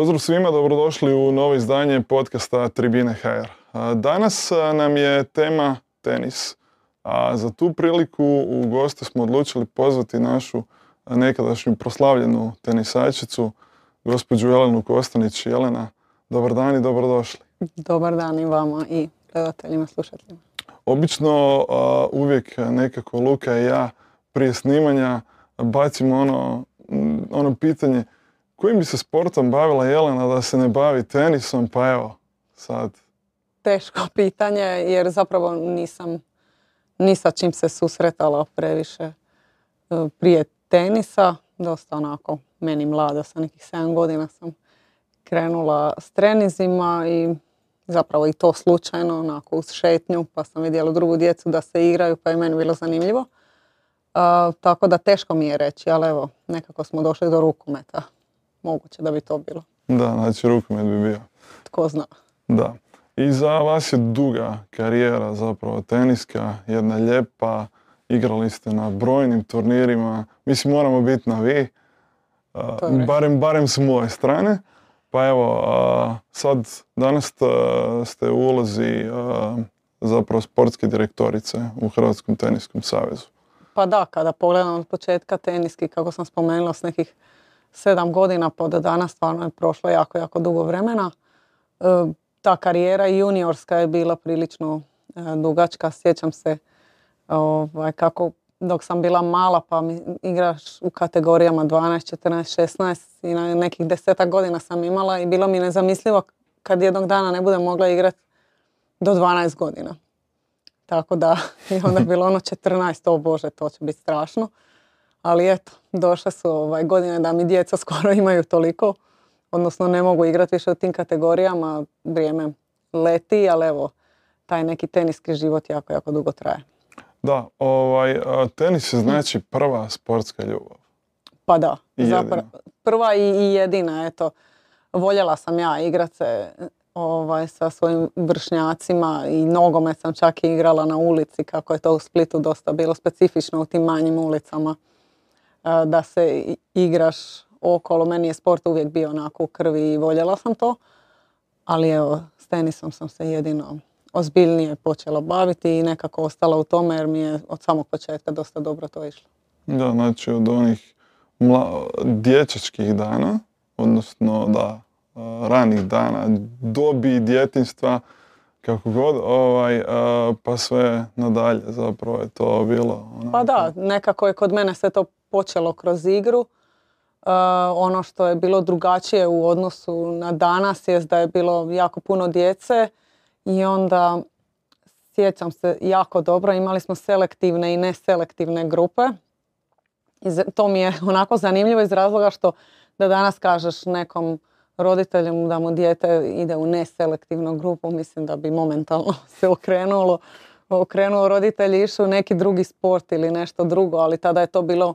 Pozdrav svima, dobrodošli u novo izdanje podcasta Tribine HR. Danas nam je tema tenis. A za tu priliku u goste smo odlučili pozvati našu nekadašnju proslavljenu tenisačicu, gospođu Jelenu Kostanić. Jelena, dobar dan i dobrodošli. Dobar dan i vama i gledateljima, slušateljima. Obično uvijek nekako Luka i ja prije snimanja bacimo ono, ono pitanje Kojim bi se sportom bavila Jelena da se ne bavi tenisom, pa evo, sad. Teško pitanje jer zapravo nisam ni sa čim se susretala previše e, prije tenisa. Dosta onako, meni mlada, sa nekih 7 godina sam krenula s trenizima i zapravo i to slučajno, onako uz šetnju, pa sam vidjela drugu djecu da se igraju, pa je meni bilo zanimljivo. E, tako da teško mi je reći, ali evo, nekako smo došli do rukometa moguće da bi to bilo. Da, znači rukomet bi bio. Tko zna. Da. I za vas je duga karijera zapravo teniska, jedna lijepa, igrali ste na brojnim turnirima, mislim moramo biti na vi, barem, barem s moje strane. Pa evo, sad danas ste u ulozi zapravo sportske direktorice u Hrvatskom teniskom savezu. Pa da, kada pogledam od početka teniski, kako sam spomenula, s nekih sedam godina pa do danas stvarno je prošlo jako, jako dugo vremena. E, ta karijera juniorska je bila prilično e, dugačka. Sjećam se ovaj, kako dok sam bila mala pa igraš u kategorijama 12, 14, 16 i na nekih desetak godina sam imala i bilo mi nezamislivo kad jednog dana ne budem mogla igrati do 12 godina. Tako da je onda bilo ono 14, o bože, to će biti strašno. Ali eto, došle su ovaj, godine da mi djeca skoro imaju toliko, odnosno ne mogu igrati više u tim kategorijama, vrijeme leti, ali evo, taj neki teniski život jako, jako dugo traje. Da, ovaj, tenis je znači prva sportska ljubav. Pa da, zapravo, prva i, i jedina, eto. Voljela sam ja igrat se ovaj, sa svojim vršnjacima i nogomet sam čak i igrala na ulici, kako je to u Splitu dosta bilo specifično u tim manjim ulicama da se igraš okolo. Meni je sport uvijek bio onako u krvi i voljela sam to. Ali evo, s tenisom sam se jedino ozbiljnije počela baviti i nekako ostala u tome jer mi je od samog početka dosta dobro to išlo. Da, znači od onih mla, dječačkih dana, odnosno da, ranih dana, dobi djetinstva, kako god, ovaj, pa sve nadalje zapravo je to bilo. Pa da, nekako je kod mene sve to počelo kroz igru. Uh, ono što je bilo drugačije u odnosu na danas je da je bilo jako puno djece i onda sjećam se jako dobro, imali smo selektivne i neselektivne grupe. I to mi je onako zanimljivo iz razloga što da danas kažeš nekom roditelju da mu dijete ide u neselektivnu grupu, mislim da bi momentalno se okrenulo, okrenuo roditelji išli u neki drugi sport ili nešto drugo, ali tada je to bilo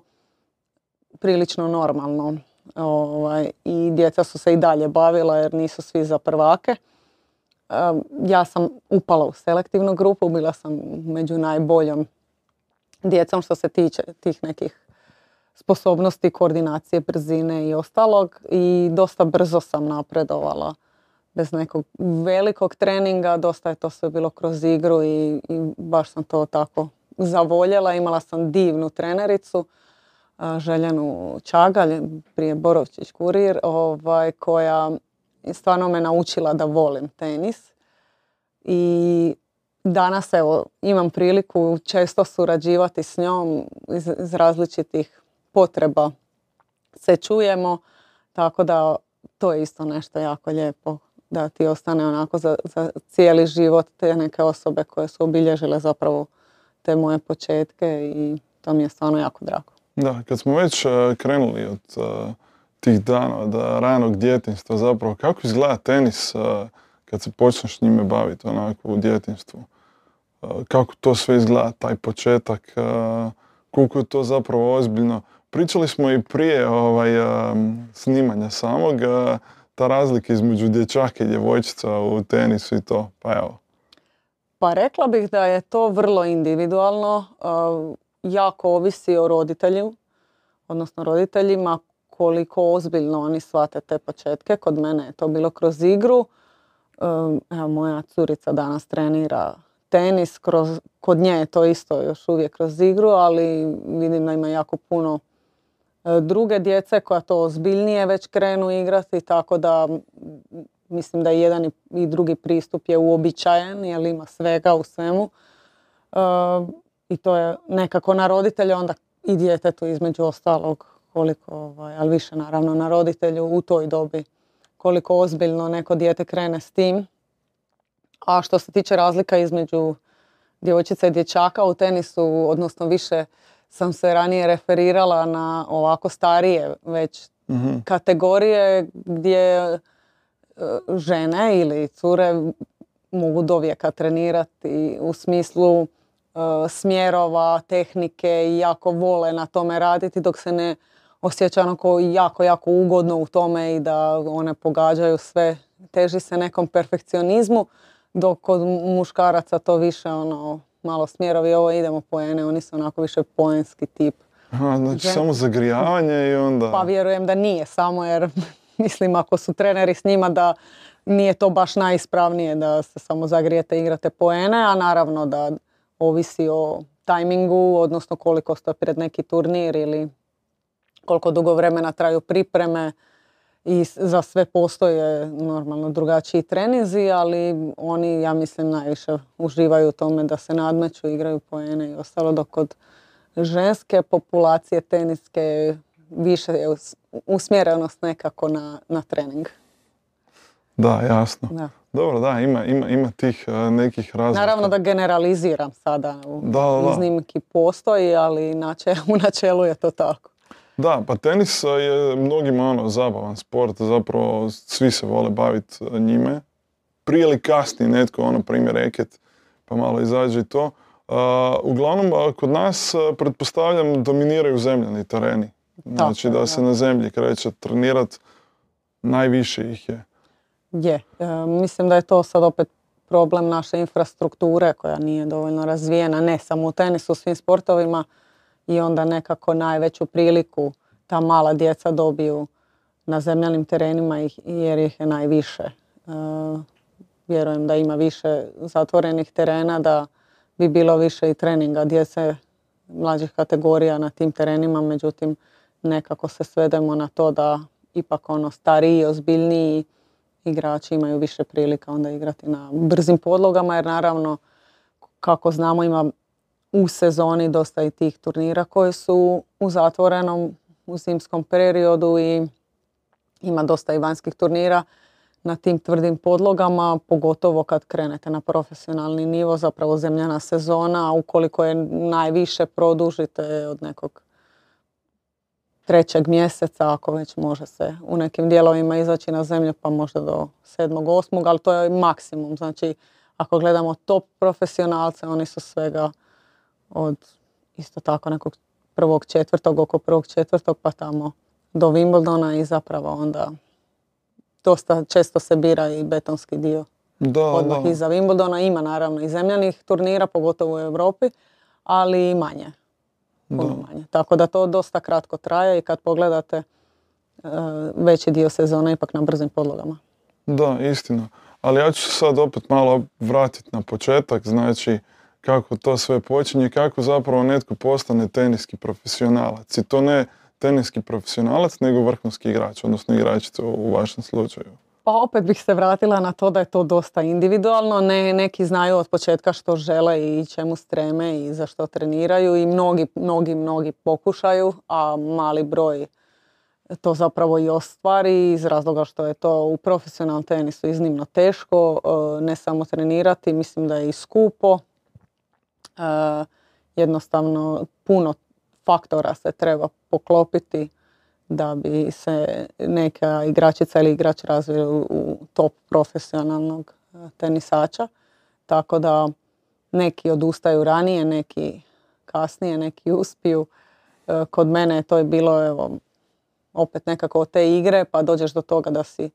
prilično normalno. Ovaj, I djeca su se i dalje bavila jer nisu svi za prvake. Ja sam upala u selektivnu grupu, bila sam među najboljom djecom što se tiče tih nekih sposobnosti, koordinacije, brzine i ostalog i dosta brzo sam napredovala bez nekog velikog treninga, dosta je to sve bilo kroz igru i, i baš sam to tako zavoljela. Imala sam divnu trenericu Željanu Čagalj, prije Borovčić kurir, ovaj, koja stvarno me naučila da volim tenis. I danas evo, imam priliku često surađivati s njom iz, iz različitih potreba se čujemo, tako da to je isto nešto jako lijepo da ti ostane onako za, za cijeli život te neke osobe koje su obilježile zapravo te moje početke i to mi je stvarno jako drago. Da, kad smo već e, krenuli od e, tih dana, od ranog djetinstva zapravo, kako izgleda tenis e, kad se počneš njime baviti onako u djetinstvu? Kako to sve izgleda, taj početak, koliko je to zapravo ozbiljno? Pričali smo i prije ovaj, snimanja samog, ta razlika između dječaka i djevojčica u tenisu i to, pa evo. Pa rekla bih da je to vrlo individualno jako ovisi o roditelju, odnosno roditeljima koliko ozbiljno oni shvate te početke. Kod mene je to bilo kroz igru. Evo, moja curica danas trenira tenis, kroz, kod nje je to isto još uvijek kroz igru, ali vidim da ima jako puno e, druge djece koja to ozbiljnije već krenu igrati, tako da mislim da jedan i drugi pristup je uobičajen jer ima svega u svemu. I to je nekako na roditelje, onda i djetetu između ostalog koliko, ovaj, ali više naravno na roditelju u toj dobi koliko ozbiljno neko dijete krene s tim. A što se tiče razlika između djevojčica i dječaka u tenisu, odnosno više sam se ranije referirala na ovako starije već mhm. kategorije gdje e, žene ili cure mogu do vijeka trenirati u smislu smjerova, tehnike i jako vole na tome raditi dok se ne osjeća onako jako, jako ugodno u tome i da one pogađaju sve. Teži se nekom perfekcionizmu, dok kod muškaraca to više ono, malo smjerovi, ovo idemo poene, oni su onako više poenski tip. Aha, znači samo zagrijavanje i onda... Pa vjerujem da nije samo jer mislim ako su treneri s njima da nije to baš najispravnije da se samo zagrijete i igrate poene, a naravno da ovisi o tajmingu, odnosno koliko ste pred neki turnir ili koliko dugo vremena traju pripreme i za sve postoje normalno drugačiji trenizi, ali oni, ja mislim, najviše uživaju u tome da se nadmeću, igraju poene i ostalo, dok kod ženske populacije teniske više je usmjerenost nekako na, na trening. Da, jasno. Da. Dobro, da, ima, ima, ima tih uh, nekih razlika. Naravno da generaliziram sada, u da, iznimki postoji, ali u načelu je to tako. Da, pa tenis je mnogima ono zabavan sport, zapravo svi se vole baviti e, njime. Prije ili kasnije netko, ono primjer reket, pa malo izađe i to. uglavnom, kod nas, pretpostavljam, dominiraju zemljani tereni. Znači da se na zemlji kreće trenirat, najviše ih je. Je, e, mislim da je to sad opet problem naše infrastrukture koja nije dovoljno razvijena, ne samo u tenisu, u svim sportovima i onda nekako najveću priliku ta mala djeca dobiju na zemljanim terenima jer ih je najviše. E, vjerujem da ima više zatvorenih terena, da bi bilo više i treninga djece mlađih kategorija na tim terenima, međutim nekako se svedemo na to da ipak ono stariji, ozbiljniji igrači imaju više prilika onda igrati na brzim podlogama jer naravno kako znamo ima u sezoni dosta i tih turnira koji su u zatvorenom u zimskom periodu i ima dosta i vanjskih turnira na tim tvrdim podlogama, pogotovo kad krenete na profesionalni nivo, zapravo zemljana sezona, ukoliko je najviše produžite od nekog trećeg mjeseca, ako već može se u nekim dijelovima izaći na zemlju, pa možda do sedmog, osmog, ali to je maksimum. Znači, ako gledamo top profesionalce, oni su svega od isto tako nekog prvog četvrtog, oko prvog četvrtog pa tamo do Wimbledona i zapravo onda dosta često se bira i betonski dio. Da, Odmah da. iza Wimbledona ima naravno i zemljanih turnira, pogotovo u Europi, ali i manje. Puno manje. Tako da to dosta kratko traje i kad pogledate e, veći dio sezona ipak na brzim podlogama. Da, istina. Ali ja ću se sad opet malo vratiti na početak. Znači, kako to sve počinje, kako zapravo netko postane teniski profesionalac. I to ne teniski profesionalac, nego vrhunski igrač, odnosno igračica u vašem slučaju. Pa opet bih se vratila na to da je to dosta individualno. Ne, neki znaju od početka što žele i čemu streme i za što treniraju i mnogi, mnogi, mnogi pokušaju, a mali broj to zapravo i ostvari iz razloga što je to u profesionalnom tenisu iznimno teško, e, ne samo trenirati, mislim da je i skupo, E, jednostavno puno faktora se treba poklopiti da bi se neka igračica ili igrač razvio u top profesionalnog e, tenisača. Tako da neki odustaju ranije, neki kasnije, neki uspiju. E, kod mene to je bilo evo, opet nekako od te igre pa dođeš do toga da si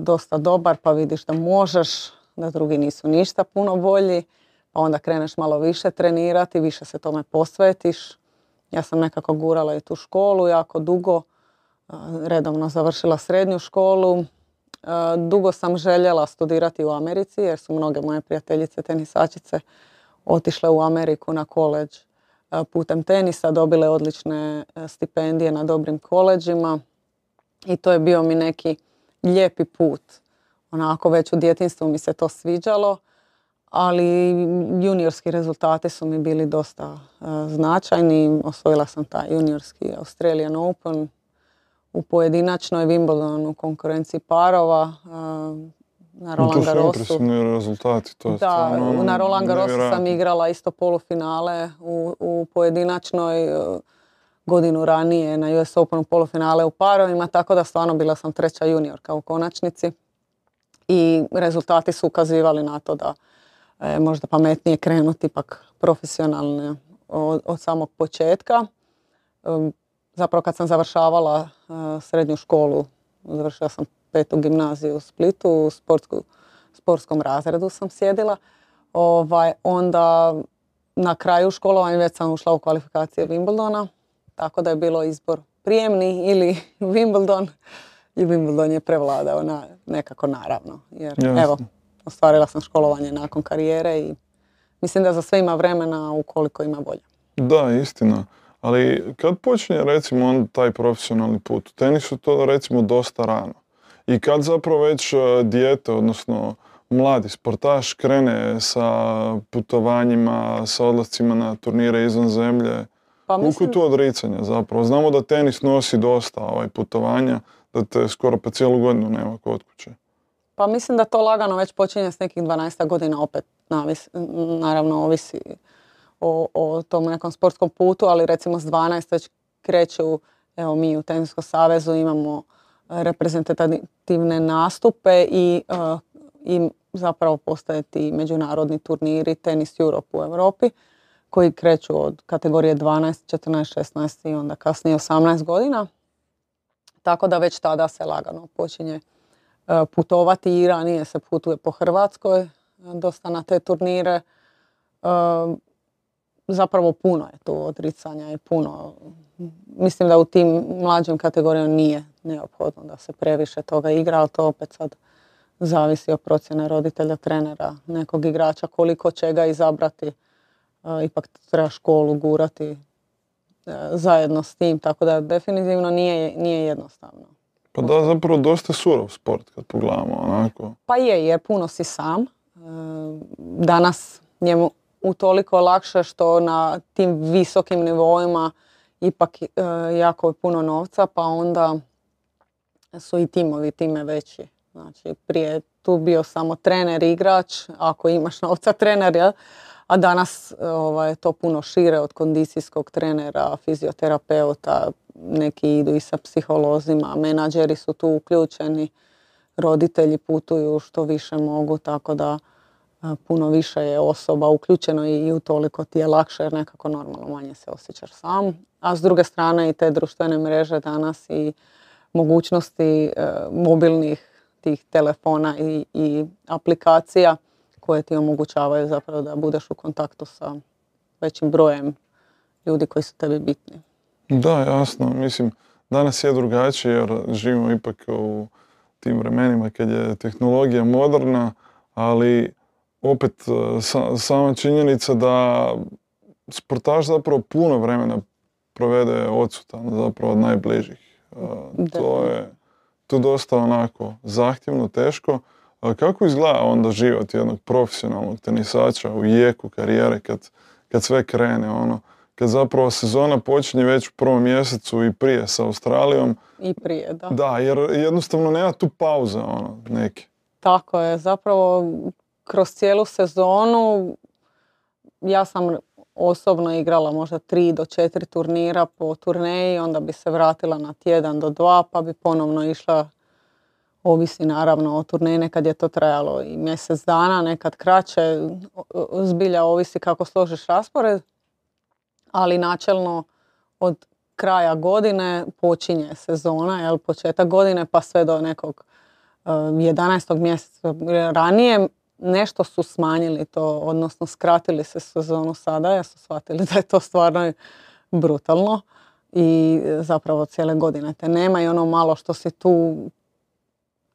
dosta dobar pa vidiš da možeš, da drugi nisu ništa puno bolji pa onda kreneš malo više trenirati, više se tome posvetiš. Ja sam nekako gurala i tu školu jako dugo, redovno završila srednju školu. Dugo sam željela studirati u Americi jer su mnoge moje prijateljice tenisačice otišle u Ameriku na koleđ putem tenisa, dobile odlične stipendije na dobrim koleđima i to je bio mi neki lijepi put. Onako već u djetinstvu mi se to sviđalo, ali juniorski rezultati su mi bili dosta značajni. Osvojila sam taj juniorski Australian Open u pojedinačnoj Wimbledon u konkurenciji parova na Roland Garrosu. To su rezultati. To da, na Roland Garrosu sam igrala isto polufinale u, u pojedinačnoj godinu ranije na US Open polufinale u parovima, tako da stvarno bila sam treća juniorka u konačnici. I rezultati su ukazivali na to da je možda pametnije krenuti ipak profesionalno od, od samog početka. Zapravo kad sam završavala srednju školu, završila sam petu gimnaziju u Splitu, u sportsku, sportskom razredu sam sjedila. Ovaj, onda na kraju školovanja već sam ušla u kvalifikacije Wimbledona tako da je bilo izbor prijemni ili Wimbledon i Wimbledon je prevladao na, nekako naravno. Jer evo, ostvarila sam školovanje nakon karijere i mislim da za sve ima vremena ukoliko ima volje. Da, istina. Ali kad počinje recimo on taj profesionalni put, u tenisu to recimo dosta rano. I kad zapravo već e, dijete, odnosno mladi sportaš krene sa putovanjima, sa odlascima na turnire izvan zemlje, pa mislim... tu odricanja zapravo? Znamo da tenis nosi dosta ovaj, putovanja, da te skoro pa cijelu godinu nema kod kuće. Pa mislim da to lagano već počinje s nekih 12 godina opet, naravno ovisi o, o tom nekom sportskom putu, ali recimo s 12 već kreću, evo mi u Teniskom savezu imamo reprezentativne nastupe i, uh, i zapravo postaje ti međunarodni turniri Tenis Europe u Europi koji kreću od kategorije 12, 14, 16 i onda kasnije 18 godina. Tako da već tada se lagano počinje putovati i ranije se putuje po Hrvatskoj, dosta na te turnire. E, zapravo puno je tu odricanja i puno. Mislim da u tim mlađim kategorijama nije neophodno da se previše toga igra, ali to opet sad zavisi od procjene roditelja, trenera, nekog igrača, koliko će ga izabrati ipak treba školu gurati e, zajedno s tim, tako da definitivno nije, nije jednostavno. Pa da, zapravo dosta surov sport kad pogledamo onako. Pa je, jer puno si sam. E, danas njemu utoliko lakše što na tim visokim nivoima ipak e, jako je puno novca, pa onda su i timovi time veći. Znači, prije tu bio samo trener, igrač, ako imaš novca trener, ja, a danas ovaj, to puno šire od kondicijskog trenera, fizioterapeuta, neki idu i sa psiholozima, menadžeri su tu uključeni, roditelji putuju što više mogu, tako da puno više je osoba uključeno i u toliko ti je lakše jer nekako normalno manje se osjećaš sam. A s druge strane i te društvene mreže danas i mogućnosti e, mobilnih tih telefona i, i aplikacija koje ti omogućavaju zapravo da budeš u kontaktu sa većim brojem ljudi koji su tebi bitni. Da, jasno. Mislim, danas je drugačije jer živimo ipak u tim vremenima kad je tehnologija moderna, ali opet e, sama činjenica da sportaš zapravo puno vremena provede odsutan zapravo od najbližih. E, to je to dosta onako zahtjevno, teško. A kako izgleda onda život jednog profesionalnog tenisača u jeku karijere kad, kad sve krene ono? Kad zapravo sezona počinje već u prvom mjesecu i prije sa Australijom. I prije, da. Da, jer jednostavno nema tu pauze ono, neke. Tako je, zapravo kroz cijelu sezonu ja sam osobno igrala možda tri do četiri turnira po turneji, onda bi se vratila na tjedan do dva pa bi ponovno išla Ovisi naravno o turneji, nekad je to trajalo i mjesec dana, nekad kraće, zbilja ovisi kako složiš raspored, ali načelno od kraja godine počinje sezona, jel, početak godine pa sve do nekog 11. Eh, mjeseca ranije nešto su smanjili to, odnosno skratili se sezonu sada, jer su shvatili da je to stvarno brutalno. i zapravo cijele godine te nema i ono malo što si tu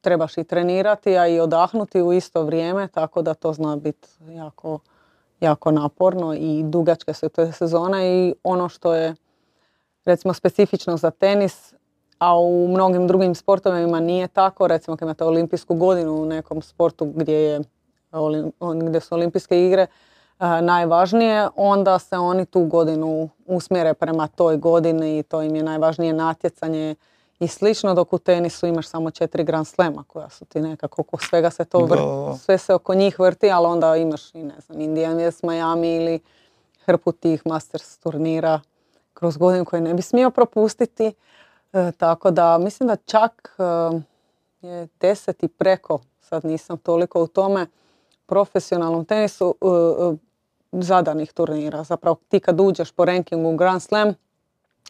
trebaš i trenirati, a i odahnuti u isto vrijeme, tako da to zna biti jako, jako naporno i dugačke su te sezone. I ono što je recimo specifično za tenis, a u mnogim drugim sportovima nije tako, recimo kad imate olimpijsku godinu u nekom sportu gdje, je, gdje su olimpijske igre, najvažnije, onda se oni tu godinu usmjere prema toj godini i to im je najvažnije natjecanje i slično, dok u tenisu imaš samo četiri Grand Slema koja su ti nekako, oko svega se to vrti, sve se oko njih vrti, ali onda imaš i ne znam, Indian West, Miami ili hrpu tih Masters turnira kroz godinu koje ne bi smio propustiti. E, tako da mislim da čak e, je deset i preko, sad nisam toliko u tome, profesionalnom tenisu e, zadanih turnira. Zapravo ti kad uđeš po rankingu Grand Slam,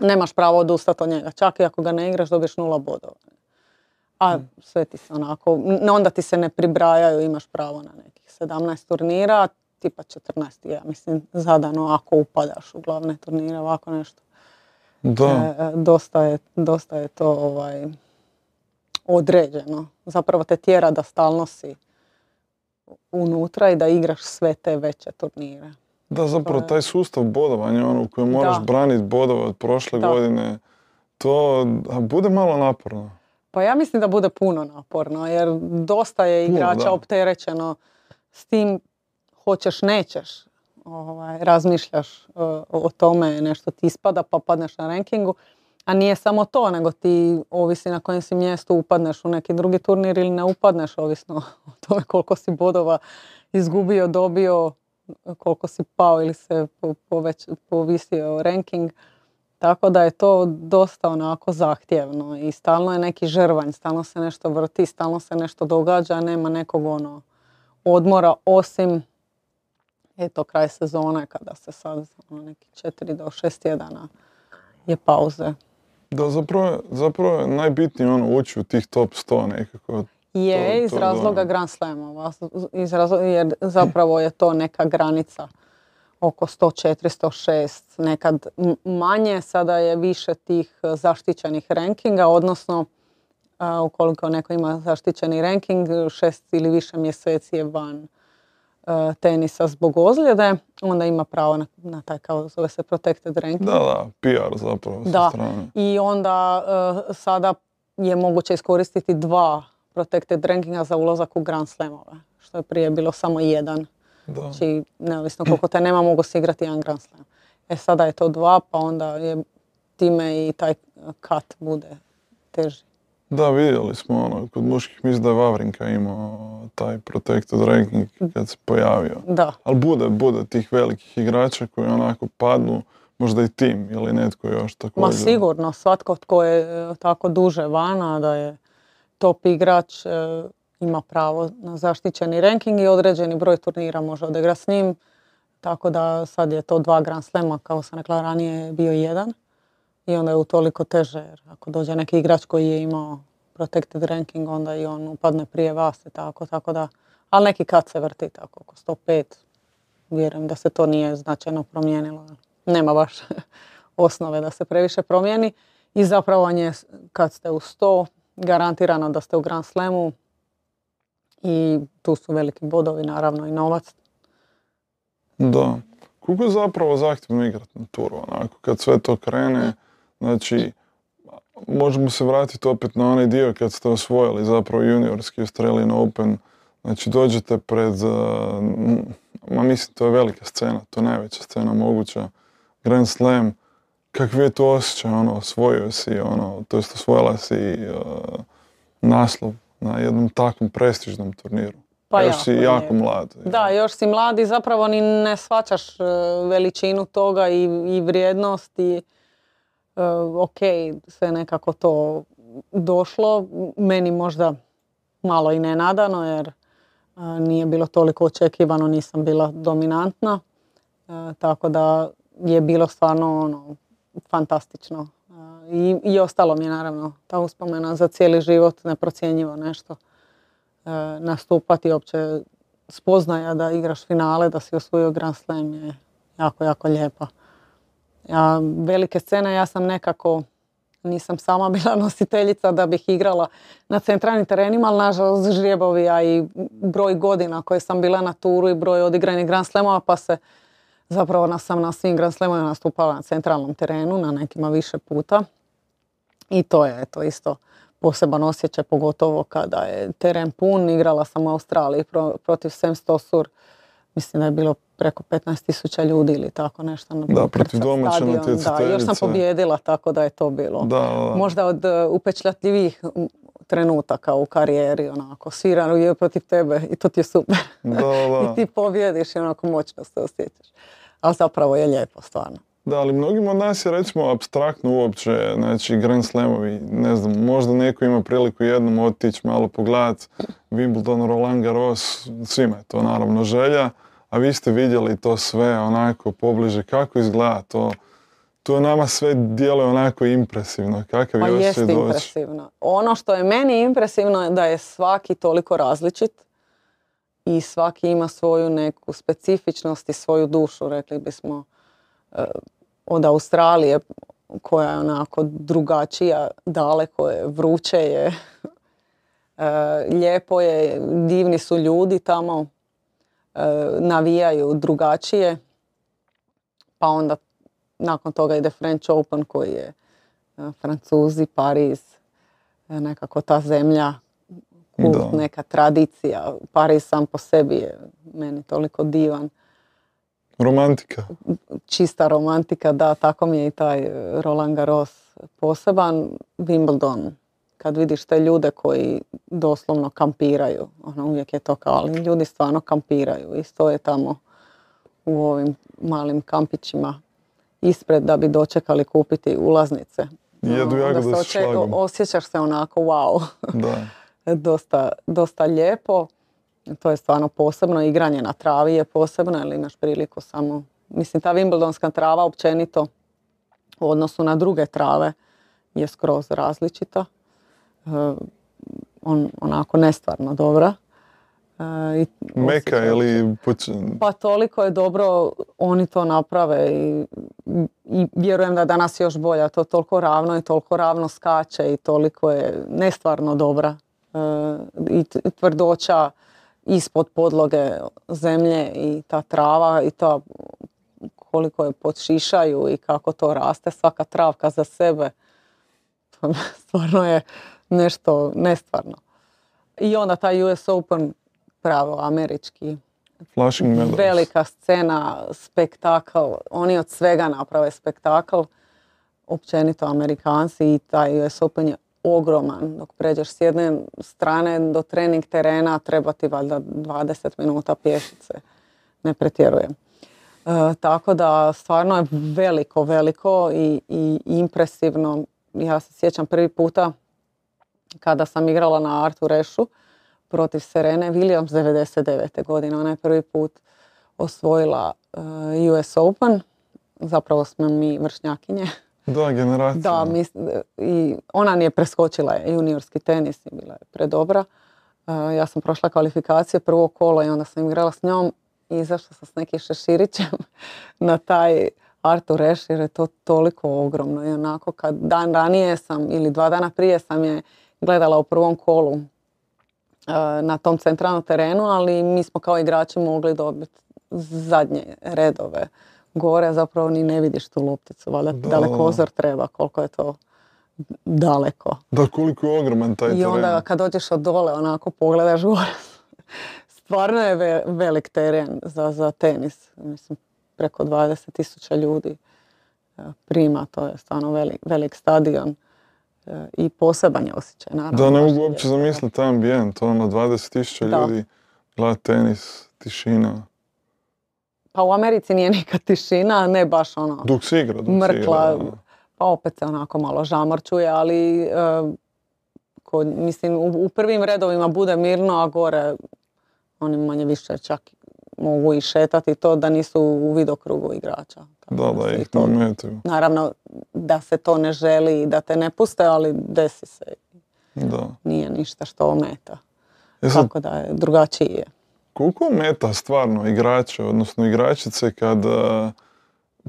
nemaš pravo odustati od njega. Čak i ako ga ne igraš, dobiješ nula bodova. A mm. sve ti se onako, onda ti se ne pribrajaju, imaš pravo na nekih 17 turnira, tipa 14, ja mislim, zadano ako upadaš u glavne turnire, ovako nešto. Da. E, e, dosta, je, dosta je to ovaj, određeno. Zapravo te tjera da stalno si unutra i da igraš sve te veće turnire. Da, zapravo taj sustav bodovanja ono, u kojem moraš braniti bodove od prošle godine, to bude malo naporno. Pa ja mislim da bude puno naporno, jer dosta je igrača opterećeno s tim hoćeš, nećeš. Ovaj, razmišljaš uh, o tome, nešto ti ispada pa padneš na rankingu. A nije samo to, nego ti ovisi na kojem si mjestu upadneš u neki drugi turnir ili ne upadneš, ovisno o tome koliko si bodova izgubio, dobio, koliko si pao ili se poveć, povisio ranking. Tako da je to dosta onako zahtjevno i stalno je neki žrvanj, stalno se nešto vrti, stalno se nešto događa, nema nekog ono odmora osim eto kraj sezone kada se sad ono, neki četiri do šest tjedana je pauze. Da, zapravo, zapravo je najbitnije ono ući u tih top 100 nekako. Je, iz razloga Grand Slamova, iz jer zapravo je to neka granica oko 104, 106, nekad manje, sada je više tih zaštićenih rankinga, odnosno ukoliko neko ima zaštićeni ranking, šest ili više mjeseci je van E, tenisa zbog ozljede, onda ima pravo na, na taj kao zove se protected ranking. Da, da, PR zapravo da. I onda e, sada je moguće iskoristiti dva protected rankinga za ulazak u Grand Slamove, što je prije bilo samo jedan. Da. Znači, neovisno koliko te nema, mogu se igrati jedan Grand Slam. E sada je to dva, pa onda je time i taj kat bude teži. Da, vidjeli smo ono, kod muških mislim da je Vavrinka imao taj protected ranking kad se pojavio. Da. Ali bude, bude tih velikih igrača koji onako padnu, možda i tim ili netko još također. Ma sigurno, svatko tko je e, tako duže vana da je top igrač e, ima pravo na zaštićeni ranking i određeni broj turnira može odigrati s njim. Tako da sad je to dva Grand Slema, kao sam rekla ranije, bio jedan i onda je utoliko teže jer ako dođe neki igrač koji je imao protected ranking onda i on upadne prije vas i tako, tako da, ali neki kad se vrti tako oko 105, vjerujem da se to nije značajno promijenilo. Nema baš osnove da se previše promijeni i zapravo on je kad ste u 100 garantirano da ste u Grand Slamu i tu su veliki bodovi naravno i novac. Da. Koliko je zapravo zahtjevno igrati na turu, onako, kad sve to krene, Znači, možemo se vratiti opet na onaj dio kad ste osvojili zapravo juniorski Australian Open. Znači, dođete pred, ma mislim, to je velika scena, to je najveća scena moguća. Grand Slam, kakvi je to osjećaj, ono, osvojio si, ono, to jest osvojila si naslov na jednom takvom prestižnom turniru. Pa još si jako mlad. Da, još si mlad i zapravo ni ne shvaćaš e, veličinu toga i, i vrijednost i Eh, ok, sve nekako to došlo. Meni možda malo i nenadano jer eh, nije bilo toliko očekivano, nisam bila dominantna. Eh, tako da je bilo stvarno ono, fantastično. I, I ostalo mi je naravno ta uspomena za cijeli život, neprocjenjivo nešto. Nastupati uopće spoznaja da igraš finale, da si osvojio Grand Slam je jako, jako lijepa. Ja, velike scene ja sam nekako, nisam sama bila nositeljica da bih igrala na centralnim terenima, ali nažalost žrijebovi, i broj godina koje sam bila na turu i broj odigranih Grand Slamova, pa se zapravo sam na svim Grand Slamovima nastupala na centralnom terenu, na nekima više puta. I to je to isto poseban osjećaj, pogotovo kada je teren pun. Igrala sam u Australiji protiv Sam Stosur. Mislim da je bilo preko 15.000 ljudi ili tako nešto. Na da, protiv domaće Da, još sam pobjedila, tako da je to bilo. Da, Možda od uh, upečljatljivih trenutaka u karijeri, onako, svirano je protiv tebe i to ti je super. Da, da. I ti pobjediš i onako moćno se osjećaš. Ali zapravo je lijepo, stvarno. Da, ali mnogim od nas je recimo abstraktno uopće, znači Grand Slamovi, ne znam, možda neko ima priliku jednom otići malo pogledat Wimbledon, Roland Garros, svima je to naravno želja, a vi ste vidjeli to sve onako pobliže, kako izgleda to, to nama sve djeluje onako impresivno, kakav pa je jest impresivno. Ono što je meni impresivno je da je svaki toliko različit i svaki ima svoju neku specifičnost i svoju dušu, rekli bismo e, od Australije koja je onako drugačija, daleko je, vruće je, e, lijepo je, divni su ljudi tamo, e, navijaju drugačije. Pa onda nakon toga ide French Open koji je e, Francuzi, Pariz, nekako ta zemlja, kult, neka tradicija. Pariz sam po sebi je meni toliko divan. Romantika. Čista romantika, da, tako mi je i taj e, Roland Garros poseban. Wimbledon, kad vidiš te ljude koji doslovno kampiraju, ono uvijek je to kao, ali ljudi stvarno kampiraju i stoje tamo u ovim malim kampićima ispred da bi dočekali kupiti ulaznice. Jedu ono, se Osjećaš se onako wow. Da. dosta, dosta lijepo to je stvarno posebno, igranje na travi je posebno, ili imaš priliku samo, mislim ta Wimbledonska trava općenito u odnosu na druge trave je skroz različita. E, on, onako nestvarno dobra. I Meka ili... Pa toliko je dobro, oni to naprave i, i vjerujem da je danas još bolja. To toliko ravno i toliko ravno skače i toliko je nestvarno dobra. E, I tvrdoća ispod podloge zemlje i ta trava i to koliko je podšišaju i kako to raste, svaka travka za sebe. To stvarno je nešto nestvarno. I onda taj US Open pravo američki. Velika scena, spektakl. Oni od svega naprave spektakl. Općenito Amerikanci i taj US Open je ogroman. Dok pređeš s jedne strane do trening terena treba ti valjda 20 minuta pješice. Ne pretjerujem. E, tako da stvarno je veliko, veliko i, i impresivno. Ja se sjećam prvi puta kada sam igrala na Artu Rešu protiv Serene Williams 99. godine. Ona je prvi put osvojila uh, e, US Open. Zapravo smo mi vršnjakinje da, generacija. Da, i ona nije preskočila juniorski tenis i bila je predobra. Uh, ja sam prošla kvalifikacije, prvo kolo i onda sam igrala s njom i izašla sam s nekim šeširićem na taj Artur Reš jer je to toliko ogromno i onako kad dan ranije sam ili dva dana prije sam je gledala u prvom kolu na tom centralnom terenu, ali mi smo kao igrači mogli dobiti zadnje redove gore zapravo ni ne vidiš tu lopticu, valjda da. dalekozor treba, koliko je to daleko. Da, koliko je ogroman taj teren. I onda kad dođeš od dole, onako pogledaš gore, stvarno je velik teren za, za tenis. Mislim, preko 20.000 ljudi e, prima, to je stvarno velik, velik stadion i poseban je osjećaj, naravno. Da, ne mogu uopće zamisliti taj ambijent, ono 20.000 ljudi, gleda tenis, tišina. Pa u Americi nije nikad tišina, ne baš ono... Dok se igra, dok mrkla, igra, Pa opet se onako malo žamorčuje, ali uh, mislim, u, prvim redovima bude mirno, a gore oni manje više čak mogu i šetati to da nisu u vidokrugu igrača. da, da, ih to, Naravno da se to ne želi i da te ne puste, ali desi se. Da. Nije ništa što ometa. E Tako da je drugačije koliko meta stvarno igrače, odnosno igračice kad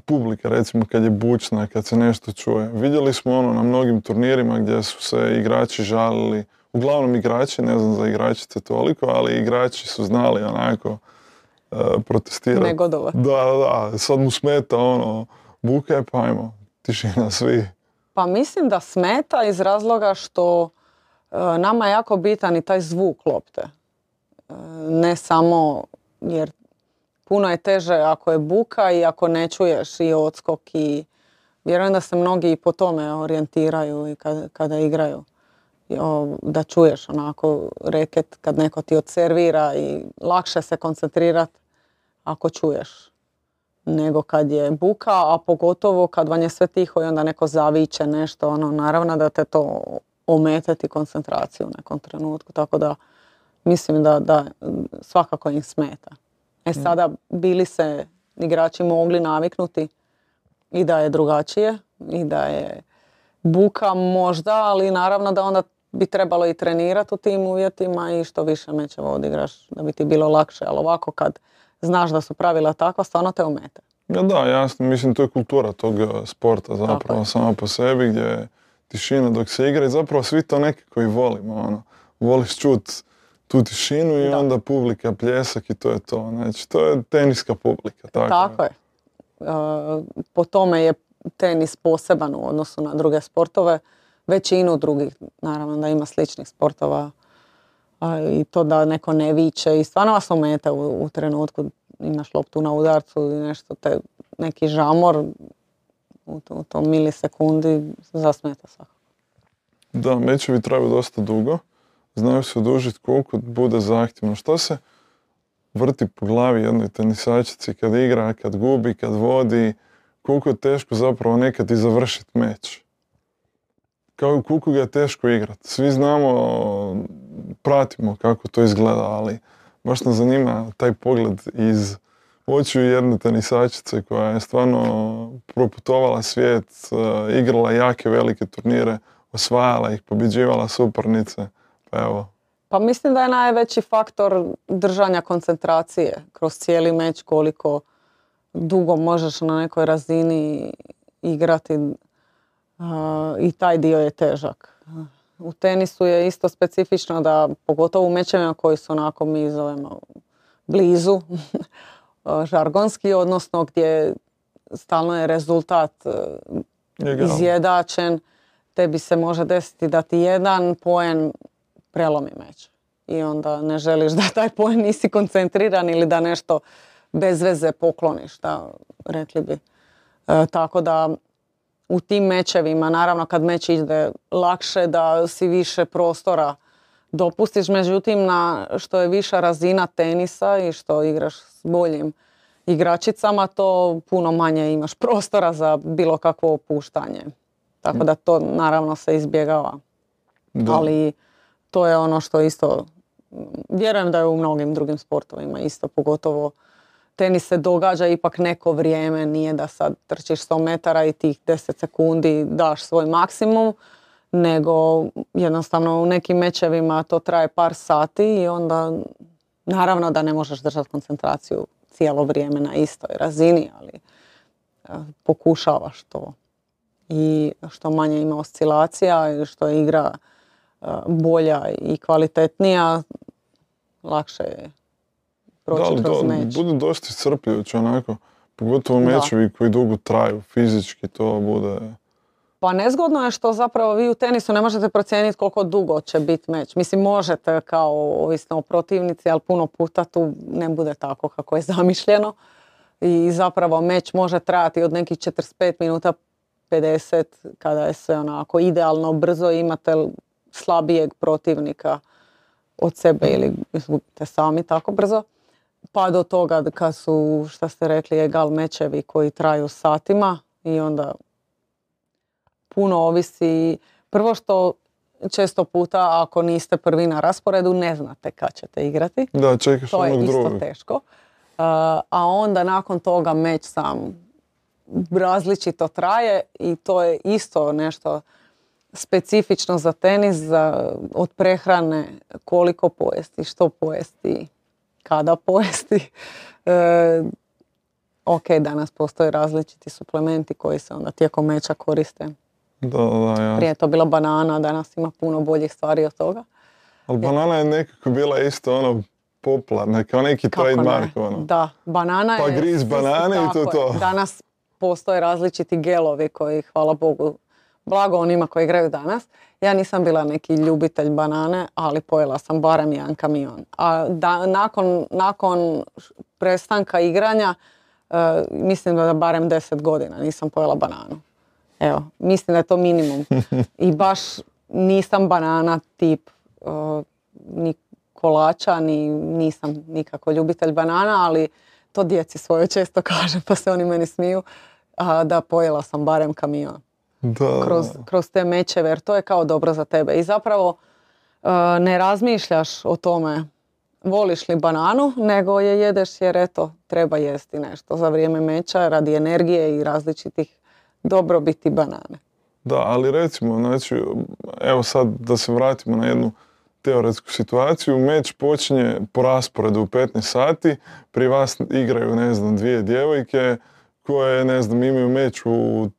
publika, recimo kad je bučna, kad se nešto čuje. Vidjeli smo ono na mnogim turnirima gdje su se igrači žalili, uglavnom igrači, ne znam za igračice toliko, ali igrači su znali onako uh, protestirati. Negodovat. Da, da, da, sad mu smeta ono, buke, pa ajmo, tišina svi. Pa mislim da smeta iz razloga što e, nama je jako bitan i taj zvuk lopte. E, ne samo jer puno je teže ako je buka i ako ne čuješ i odskok i vjerujem da se mnogi i po tome orijentiraju i kada, kada igraju. Da čuješ onako reket kad neko ti odservira i lakše se koncentrirati ako čuješ nego kad je buka, a pogotovo kad vam je sve tiho i onda neko zaviće nešto, ono, naravno da te to ometeti koncentraciju u nekom trenutku, tako da mislim da, da svakako im smeta. E mm. sada bili se igrači mogli naviknuti i da je drugačije i da je buka možda, ali naravno da onda bi trebalo i trenirati u tim uvjetima i što više mečeva odigraš da bi ti bilo lakše, ali ovako kad znaš da su pravila takva, stvarno te omete. Ja da, jasno, mislim to je kultura tog e, sporta zapravo sama po sebi gdje je tišina dok se igra i zapravo svi to neki koji volimo, ono, voliš čut tu tišinu i onda publika pljesak i to je to, znači to je teniska publika. Tako, tako je. E, po tome je tenis poseban u odnosu na druge sportove, većinu drugih, naravno da ima sličnih sportova i to da neko ne viče i stvarno vas ometa u, u trenutku imaš loptu na udarcu ili nešto, te, neki žamor u, to, u tom milisekundi zasmeta svakako. Da, mečevi traju dosta dugo, znaju se odužiti koliko bude zahtjevno. Što se vrti po glavi jednoj tenisačici kad igra, kad gubi, kad vodi, koliko je teško zapravo nekad i završiti meč. Kao koliko ga je teško igrati. Svi znamo, pratimo kako to izgleda, ali baš nas zanima taj pogled iz očiju jedne tenisačice koja je stvarno proputovala svijet, eh, igrala jake velike turnire, osvajala ih, pobjeđivala suparnice. Pa evo. Pa mislim da je najveći faktor držanja koncentracije kroz cijeli meč koliko dugo možeš na nekoj razini igrati i taj dio je težak. U tenisu je isto specifično da, pogotovo u mečevima koji su onako mi zovemo blizu, žargonski, odnosno gdje stalno je rezultat e, izjedačen, tebi se može desiti da ti jedan poen prelomi meč. I onda ne želiš da taj poen nisi koncentriran ili da nešto bez veze pokloniš, da rekli bi. E, tako da u tim mečevima, naravno kad meč ide lakše da si više prostora dopustiš, međutim na što je viša razina tenisa i što igraš s boljim igračicama, to puno manje imaš prostora za bilo kakvo opuštanje. Tako da to naravno se izbjegava. Ali to je ono što isto, vjerujem da je u mnogim drugim sportovima isto, pogotovo tenis se događa ipak neko vrijeme, nije da sad trčiš 100 metara i tih 10 sekundi daš svoj maksimum, nego jednostavno u nekim mečevima to traje par sati i onda naravno da ne možeš držati koncentraciju cijelo vrijeme na istoj razini, ali e, pokušavaš to. I što manje ima oscilacija i što je igra e, bolja i kvalitetnija, lakše je proći da, kroz meč. Bude dosta iscrpljujuće onako, pogotovo mečevi koji dugo traju, fizički to bude... Pa nezgodno je što zapravo vi u tenisu ne možete procijeniti koliko dugo će biti meč. Mislim, možete kao ovisno o protivnici, ali puno puta tu ne bude tako kako je zamišljeno. I zapravo meč može trajati od nekih 45 minuta 50 kada je sve onako idealno brzo imate slabijeg protivnika od sebe ili te sami tako brzo pa do toga kad su, šta ste rekli, egal mečevi koji traju satima i onda puno ovisi. Prvo što često puta ako niste prvi na rasporedu ne znate kad ćete igrati. Da, čekaš To je isto teško. a onda nakon toga meč sam različito traje i to je isto nešto specifično za tenis, za, od prehrane, koliko pojesti, što pojesti, kada pojesti. E, ok, danas postoje različiti suplementi koji se onda tijekom meča koriste. Da, da, ja. Prije je to bila banana, danas ima puno boljih stvari od toga. Ali banana je nekako bila isto ono popularna, kao neki Kako ne? trademark, ono. Da, banana Pa je... griz banane i to je. to. Danas postoje različiti gelovi koji, hvala Bogu, blago onima koji igraju danas. Ja nisam bila neki ljubitelj banane, ali pojela sam barem jedan kamion. A da, nakon, nakon prestanka igranja, e, mislim da barem 10 godina nisam pojela bananu. Evo, mislim da je to minimum. I baš nisam banana tip e, ni kolača, ni nisam nikako ljubitelj banana, ali to djeci svoje često kažem, pa se oni meni smiju, a, da pojela sam barem kamion Da, kroz, kroz te mečeve, jer to je kao dobro za tebe. I zapravo e, ne razmišljaš o tome voliš li bananu, nego je jedeš jer eto, treba jesti nešto za vrijeme meča radi energije i različitih dobrobiti banane. Da, ali recimo, znači, evo sad da se vratimo na jednu teoretsku situaciju, meč počinje po rasporedu u 15 sati, pri vas igraju, ne znam, dvije djevojke koje, ne znam, imaju meč u,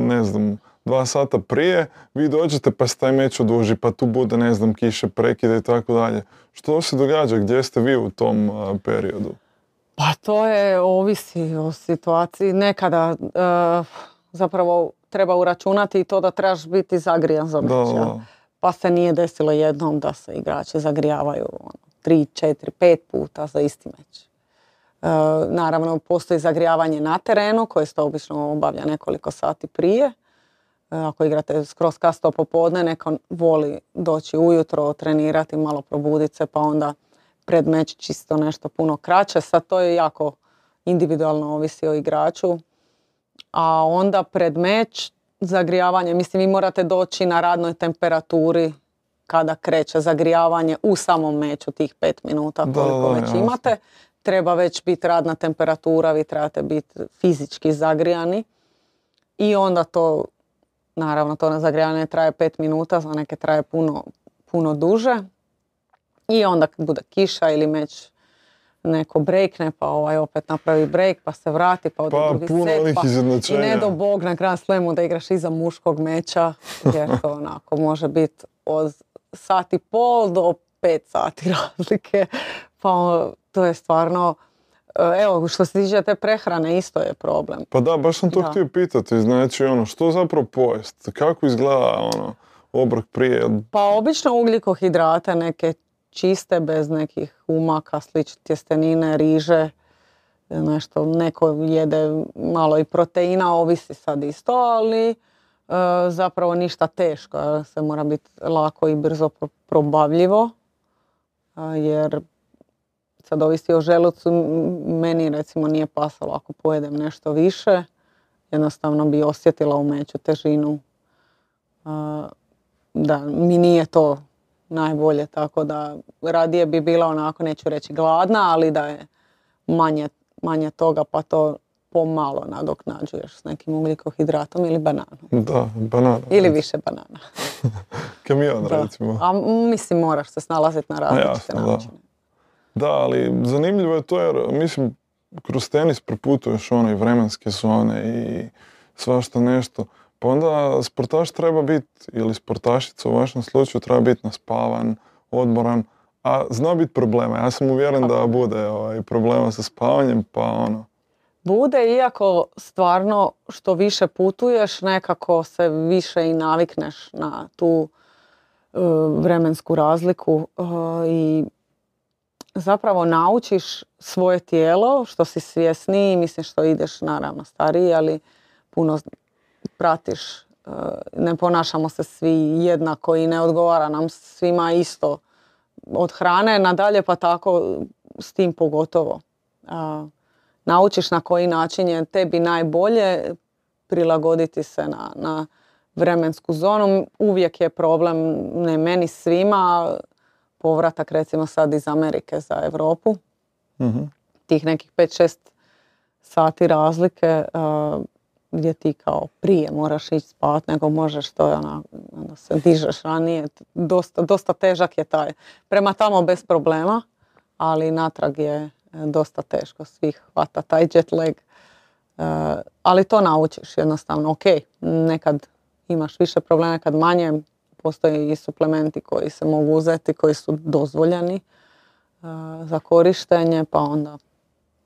ne znam, dva sata prije, vi dođete pa se taj meč oduži, pa tu bude, ne znam, kiše, prekide i tako dalje. Što se događa? Gdje ste vi u tom a, periodu? Pa to je, ovisi o situaciji. Nekada e, zapravo treba uračunati i to da trebaš biti zagrijan za meč. Da, jel? da. Pa se nije desilo jednom da se igrači zagrijavaju ono, tri, četiri, pet puta za isti meč. E, naravno, postoji zagrijavanje na terenu koje se to obično obavlja nekoliko sati prije. E, ako igrate skroz kasno popodne, neko voli doći ujutro, trenirati, malo probuditi se, pa onda pred meč čisto nešto puno kraće. Sad to je jako individualno ovisi o igraču. A onda pred meč zagrijavanje, mislim vi morate doći na radnoj temperaturi kada kreće zagrijavanje u samom meču tih pet minuta koliko da, već imate. Treba već biti radna temperatura, vi trebate biti fizički zagrijani. I onda to, naravno to zagrijavanje traje pet minuta, za neke traje puno, puno duže. I onda kad bude kiša ili meč neko breakne, pa ovaj opet napravi break, pa se vrati, pa ode Pa, drugi puno set, pa i ne do bog na Grand Slamu da igraš iza muškog meča, jer to onako može biti od sat i pol do pet sati razlike, pa to je stvarno, e, evo što se tiče te prehrane isto je problem. Pa da, baš sam to Da. htio pitati, znači ono, što zapravo pojest? Kako izgleda ono, obrok prije? Pa obično ugljikohidrate, neke čiste bez nekih umaka, slične tjestenine, riže, nešto, neko jede malo i proteina, ovisi sad isto, ali e, zapravo ništa teško, se mora biti lako i brzo pro- probavljivo, jer sad ovisi o želucu, meni recimo nije pasalo ako pojedem nešto više, jednostavno bi osjetila u meću težinu da mi nije to najbolje, tako da radije bi bila onako, neću reći gladna, ali da je manje, manje toga pa to pomalo nadoknađuješ s nekim ugljikohidratom ili bananom. Da, banana. Ili više banana. Kamion, recimo. A mislim moraš se snalaziti na različite načine. Da, ali zanimljivo je to jer, mislim, kroz tenis preputuješ ono i vremenske zone i svašta nešto. Pa onda sportaš treba biti, ili sportašica u vašem slučaju treba biti naspavan, odmoran, a zna biti problema. Ja sam uvjeren da bude ovaj, problema sa spavanjem, pa ono, Bude, iako stvarno što više putuješ, nekako se više i navikneš na tu e, vremensku razliku e, i zapravo naučiš svoje tijelo, što si svjesniji, mislim što ideš naravno stariji, ali puno pratiš. e, ne ponašamo se svi jednako i ne odgovara nam svima isto od hrane nadalje, pa tako s tim pogotovo. Naučiš na koji način je tebi najbolje prilagoditi se na, na vremensku zonu. Uvijek je problem, ne meni svima, povratak recimo sad iz Amerike za Europu. mhm. Tih nekih 5-6 sati razlike uh, gdje ti kao prije moraš ići spat nego možeš to je ona, onda se dižeš ranije. Dosta, dosta težak je taj. Prema tamo bez problema, ali natrag je e, dosta teško. Svih hvata taj jet lag. ali to naučiš jednostavno. Ok, nekad imaš više problema, kad manje. Postoje i suplementi koji se mogu uzeti, koji su dozvoljeni za korištenje, pa onda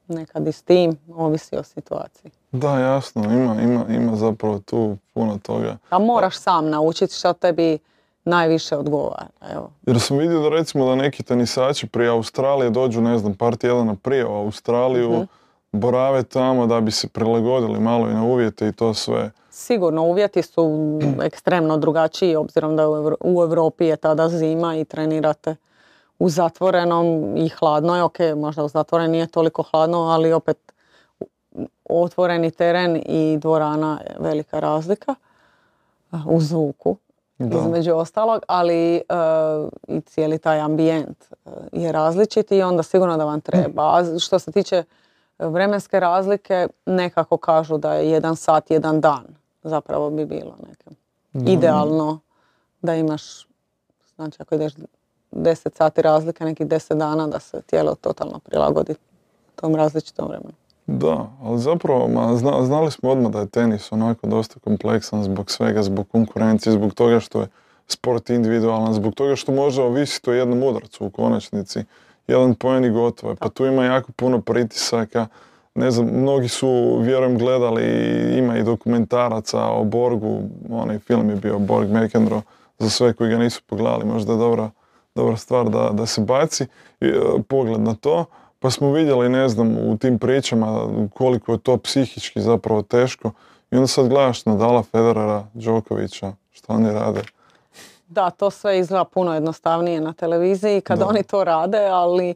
nekad i s tim, ovisi o situaciji. Da, jasno, ima, ima, ima zapravo tu puno toga. A moraš sam naučiti što tebi najviše odgovara. Evo. Jer sam vidio da recimo da neki tenisači prije Australije dođu, ne znam, par tjedana prije u Australiju, mhm. borave tamo da bi se prilagodili malo i na uvjete i to sve. Sigurno, uvjeti su ekstremno drugačiji, obzirom da u Europi je tada zima i trenirate u zatvorenom i hladno je, ok, možda u zatvoren nije toliko hladno, ali opet otvoreni teren i dvorana je velika razlika u zvuku između ostalog, ali e, i cijeli taj ambijent e, je različit i onda sigurno da vam treba. A što se tiče vremenske razlike, nekako kažu da je jedan sat, jedan dan zapravo bi bilo neke. Idealno da imaš, znači ako ideš 10 sati razlike, nekih 10 dana da se tijelo totalno prilagodi tom različitom vremenu. Da, ali zapravo ma, znali smo odmah da je tenis onako dosta kompleksan zbog svega, zbog konkurencije, zbog toga što je sport individualan, zbog toga što može ovisiti o jednom udarcu u konačnici. Jedan poen i gotovo. Pa tu ima jako puno pritisaka. Ne znam, mnogi su, vjerujem, gledali, ima i dokumentaraca o Borgu, onaj film je bio Borg McEnroe, za sve koji ga nisu pogledali, možda je dobra, dobra stvar da, da se baci e, pogled na to. Pa smo vidjeli, ne znam, u tim pričama koliko je to psihički zapravo teško. I onda sad gledaš Nadala, Federera, Đokovića, što oni rade. Da, to sve izgleda puno jednostavnije na televiziji kad oni to rade, ali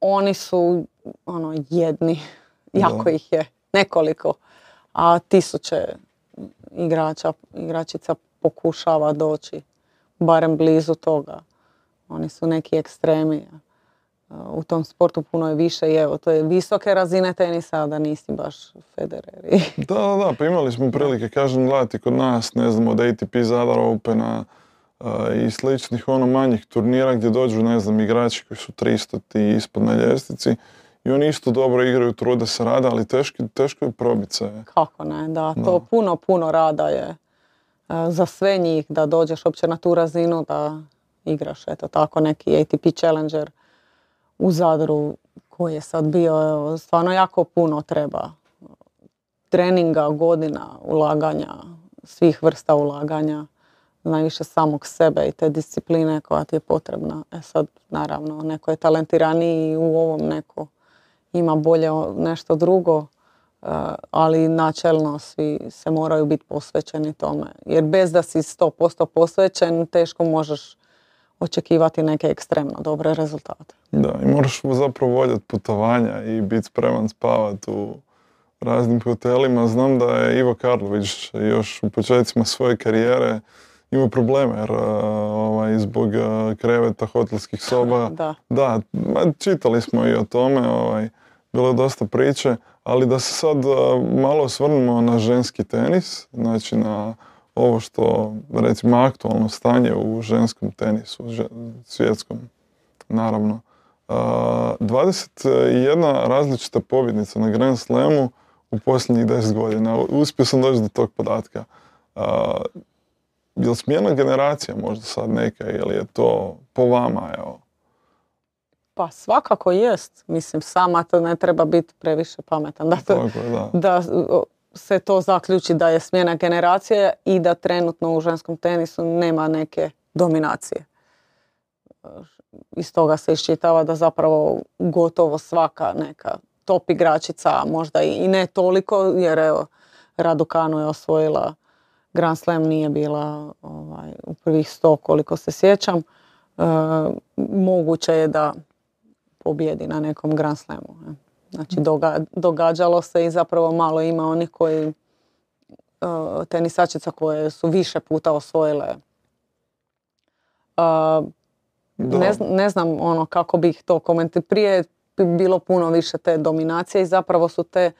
oni su ono jedni. Jako ih je, nekoliko. A tisuće igrača, igračica pokušava doći barem blizu toga. Oni su neki ekstremi u tom sportu puno je više i evo, to je visoke razine tenisa, da nisi baš Federer. da, da, da, pa imali smo prilike, kažem, gledati kod nas, ne znam, od ATP Zadar Opena i sličnih ono manjih turnira gdje dođu, ne znam, igrači koji su 300 i ispod na ljestvici i oni isto dobro igraju, trude se rada, ali teško, teško je probiti se. Kako ne, da, to puno, puno rada je za sve njih da dođeš uopće na tu razinu da igraš, eto tako, neki ATP Challenger u Zadru koji je sad bio, stvarno jako puno treba treninga, godina, ulaganja, svih vrsta ulaganja, najviše samog sebe i te discipline koja ti je potrebna. E sad, naravno, neko je talentiraniji u ovom, neko ima bolje nešto drugo, e, ali načelno svi se moraju biti posvećeni tome. Jer bez da si 100% posvećen, teško možeš očekivati neke ekstremno dobre rezultate. Da, i moraš zapravo voljeti putovanja i biti spreman spavati u raznim hotelima. Znam da je Ivo Karlović još u početcima svoje karijere imao probleme jer ovaj, zbog kreveta hotelskih soba. da. Da, čitali smo i o tome, ovaj, bilo je dosta priče, ali da se sad malo osvrnemo na ženski tenis, znači na ovo što recimo aktualno stanje u ženskom tenisu, svjetskom naravno. 21 različita pobjednica na Grand Slamu u posljednjih 10 godina. Uspio sam doći do tog podatka. Je li smjena generacija možda sad neka ili je to po vama? Evo? Pa svakako jest. Mislim, sama to ne treba biti previše pametan. Da, to, da. da se to zaključi da je smjena generacije i da trenutno u ženskom tenisu nema neke dominacije. Iz toga se iščitava da zapravo gotovo svaka neka top igračica, možda i ne toliko, jer evo, Raducanu je osvojila Grand Slam, nije bila ovaj, u prvih sto koliko se sjećam. E, moguće je da pobjedi na nekom Grand Slamu. Znači događalo se i zapravo malo ima onih koji uh, tenisačica koje su više puta osvojile. Uh, ne, ne, znam ono kako bih to komentirao. Prije bi bilo puno više te dominacije i zapravo su te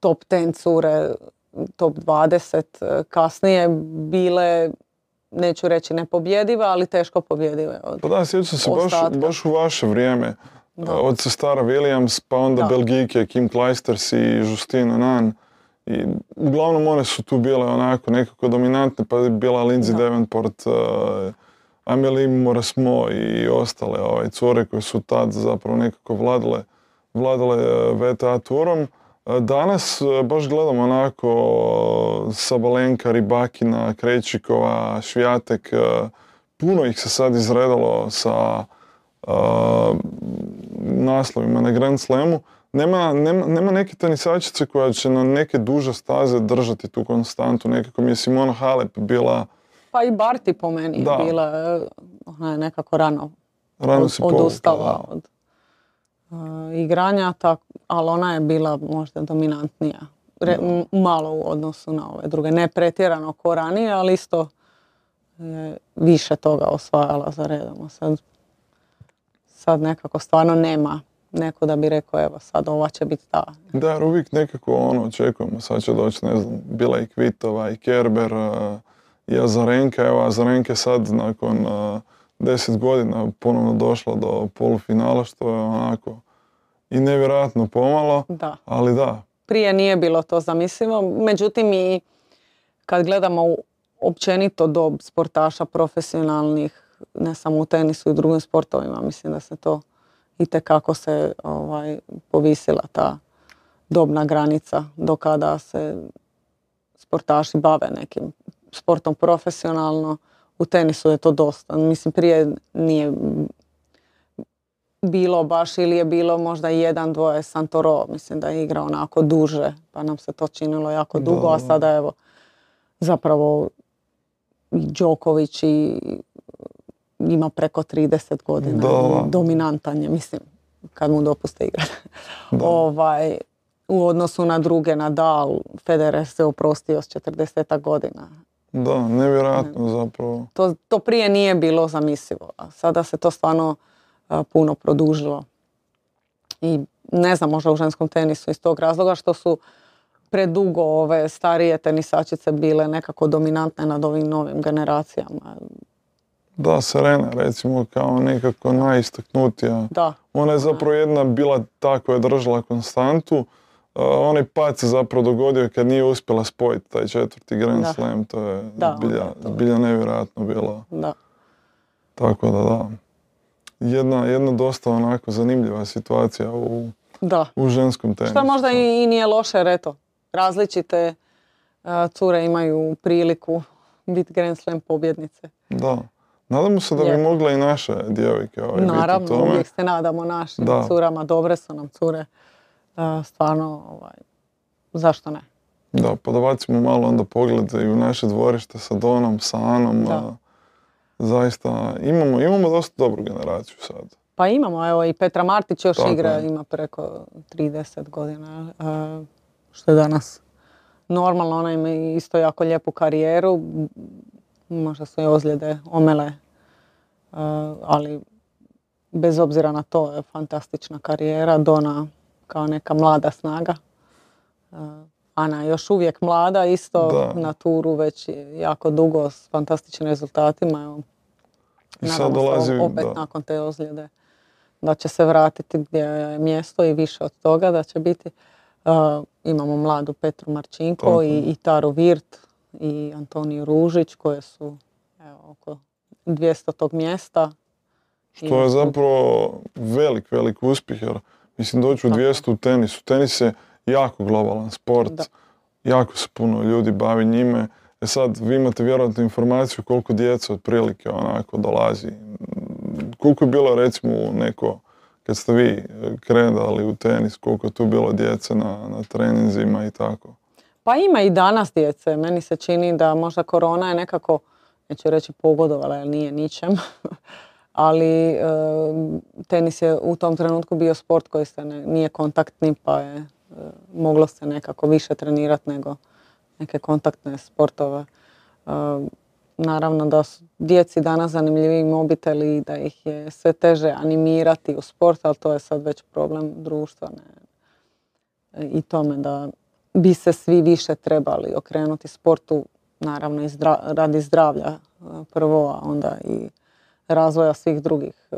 top 10 cure, top 20 kasnije bile neću reći nepobjedive, ali teško pobjedive. Od pa da, sjećam se baš, baš u vaše vrijeme od sestara Williams, pa onda da. Belgijke, Kim Kleisters i Justine Nan I uglavnom one su tu bile onako nekako dominantne, pa je bila Lindsay Da. Davenport, uh, Amelie Morasmo i ostale ovaj, cure koje su tad zapravo nekako vladale, vladale uh, VTA turom. Uh, Danas baš gledam onako Sabalenka, Ribakina, Krejčikova, Švijatek, puno ih se sad izredalo sa naslovima na Grand Slamu. Nema, nema, nema neke tenisačice koja će na neke duže staze držati tu konstantu. Nekako mi je Simona Halep bila, Pa i Barti po meni Da. je bila, ona je nekako rano rano od- odustala da. od igranja, tak, ali ona je bila možda dominantnija. Re- m- malo u odnosu na ove druge. Ne pretjerano ko ranije, ali isto je više toga osvajala za redom. Sad, sad nekako stvarno nema neko da bi rekao evo sad ova će biti ta. Da, jer uvijek nekako ono očekujemo, sad će doći, ne znam, bila i Kvitova i Kerber uh, i Azarenka, evo Azarenka sad nakon uh, deset godina ponovno došla do polufinala, što je onako i nevjerojatno pomalo, Da. ali da, Prije nije bilo to zamislivo, međutim i kad gledamo općenito dob sportaša profesionalnih, ne samo u tenisu i drugim sportovima, mislim da se to itekako se ovaj, povisila ta dobna granica do kada se sportaši bave nekim sportom profesionalno. U tenisu je to dosta. Mislim, prije nije bilo baš ili je bilo možda jedan, dvoje Santoro, mislim da je igrao onako duže, pa nam se to činilo jako Da, dugo, a da. sada evo zapravo i Đoković i ima preko 30 godina, Da, dominantan je, mislim, kad mu dopuste igrati. Ovaj, u odnosu na druge, Nadal, Federer se oprostio s 40 godina. da, nevjerojatno zapravo. To, to prije nije bilo zamislivo, a sada se to stvarno a, puno produžilo. I ne znam, možda u ženskom tenisu iz tog razloga što su predugo ove starije tenisačice bile nekako dominantne nad ovim novim generacijama. Da, Serena recimo kao nekako najistaknutija. Da, Ona je zapravo jedna bila ta koja je držala konstantu. Uh, onaj pad se zapravo dogodio kad nije uspjela spojiti taj četvrti Grand Da. Slam. To je Da, je to- zbilja nevjerojatno bilo. da. Tako da da. Jedna, jedna dosta onako zanimljiva situacija u, Da. u ženskom tenisu. Što možda i, i nije loše, jer eto, različite a, cure imaju priliku biti Grand Slam pobjednice. Da. Nadamo se da bi mogle i naše djevojke ovaj, biti u Naravno, tome. uvijek se nadamo našim Da. curama, dobre su nam cure. A, stvarno, ovaj, zašto ne? Da, pa da bacimo malo onda pogled i u naše dvorište sa Donom, sa Anom. Da. Zaista, imamo, imamo dosta dobru generaciju sad. Pa imamo, evo i Petra Martić još Tako igra, ima preko 30 godina, a, što je danas normalno, ona ima isto jako lijepu karijeru, možda su je ozljede omele, a, ali bez obzira na to je fantastična karijera, Dona kao neka mlada snaga. A, Ana je još uvijek mlada, isto Da. na turu već jako dugo s fantastičnim rezultatima. Evo, I sad dolazi, opet da. nakon te ozljede da će se vratiti gdje je mjesto i više od toga da će biti. Uh, imamo mladu Petru Marčinko i, i Taru Virt i Antoniju Ružić koje su evo, oko 200 tog mjesta. Što je zapravo velik, velik uspjeh jer mislim doći u Tako. 200 u tenisu. Tenis je jako globalan sport. Da. Jako se puno ljudi bavi njime. E sad, vi imate vjerojatno informaciju koliko djece otprilike onako dolazi. Koliko je bilo recimo neko, kad ste vi e, krenuli u tenis, koliko je tu bilo djece na, na treninzima i tako. Pa ima i danas djece. Meni se čini da možda korona je nekako, neću reći pogodovala jer nije ničem, ali e, tenis je u tom trenutku bio sport koji se ne- nije kontaktni pa je e, moglo se nekako više trenirati nego neke kontaktne sportove. E, naravno da su djeci danas zanimljiviji mobiteli i da ih je sve teže animirati u sport, ali to je sad već problem društva. Ne? i tome da bi se svi više trebali okrenuti sportu, naravno i zdra- radi zdravlja e, prvo, a onda i razvoja svih drugih e,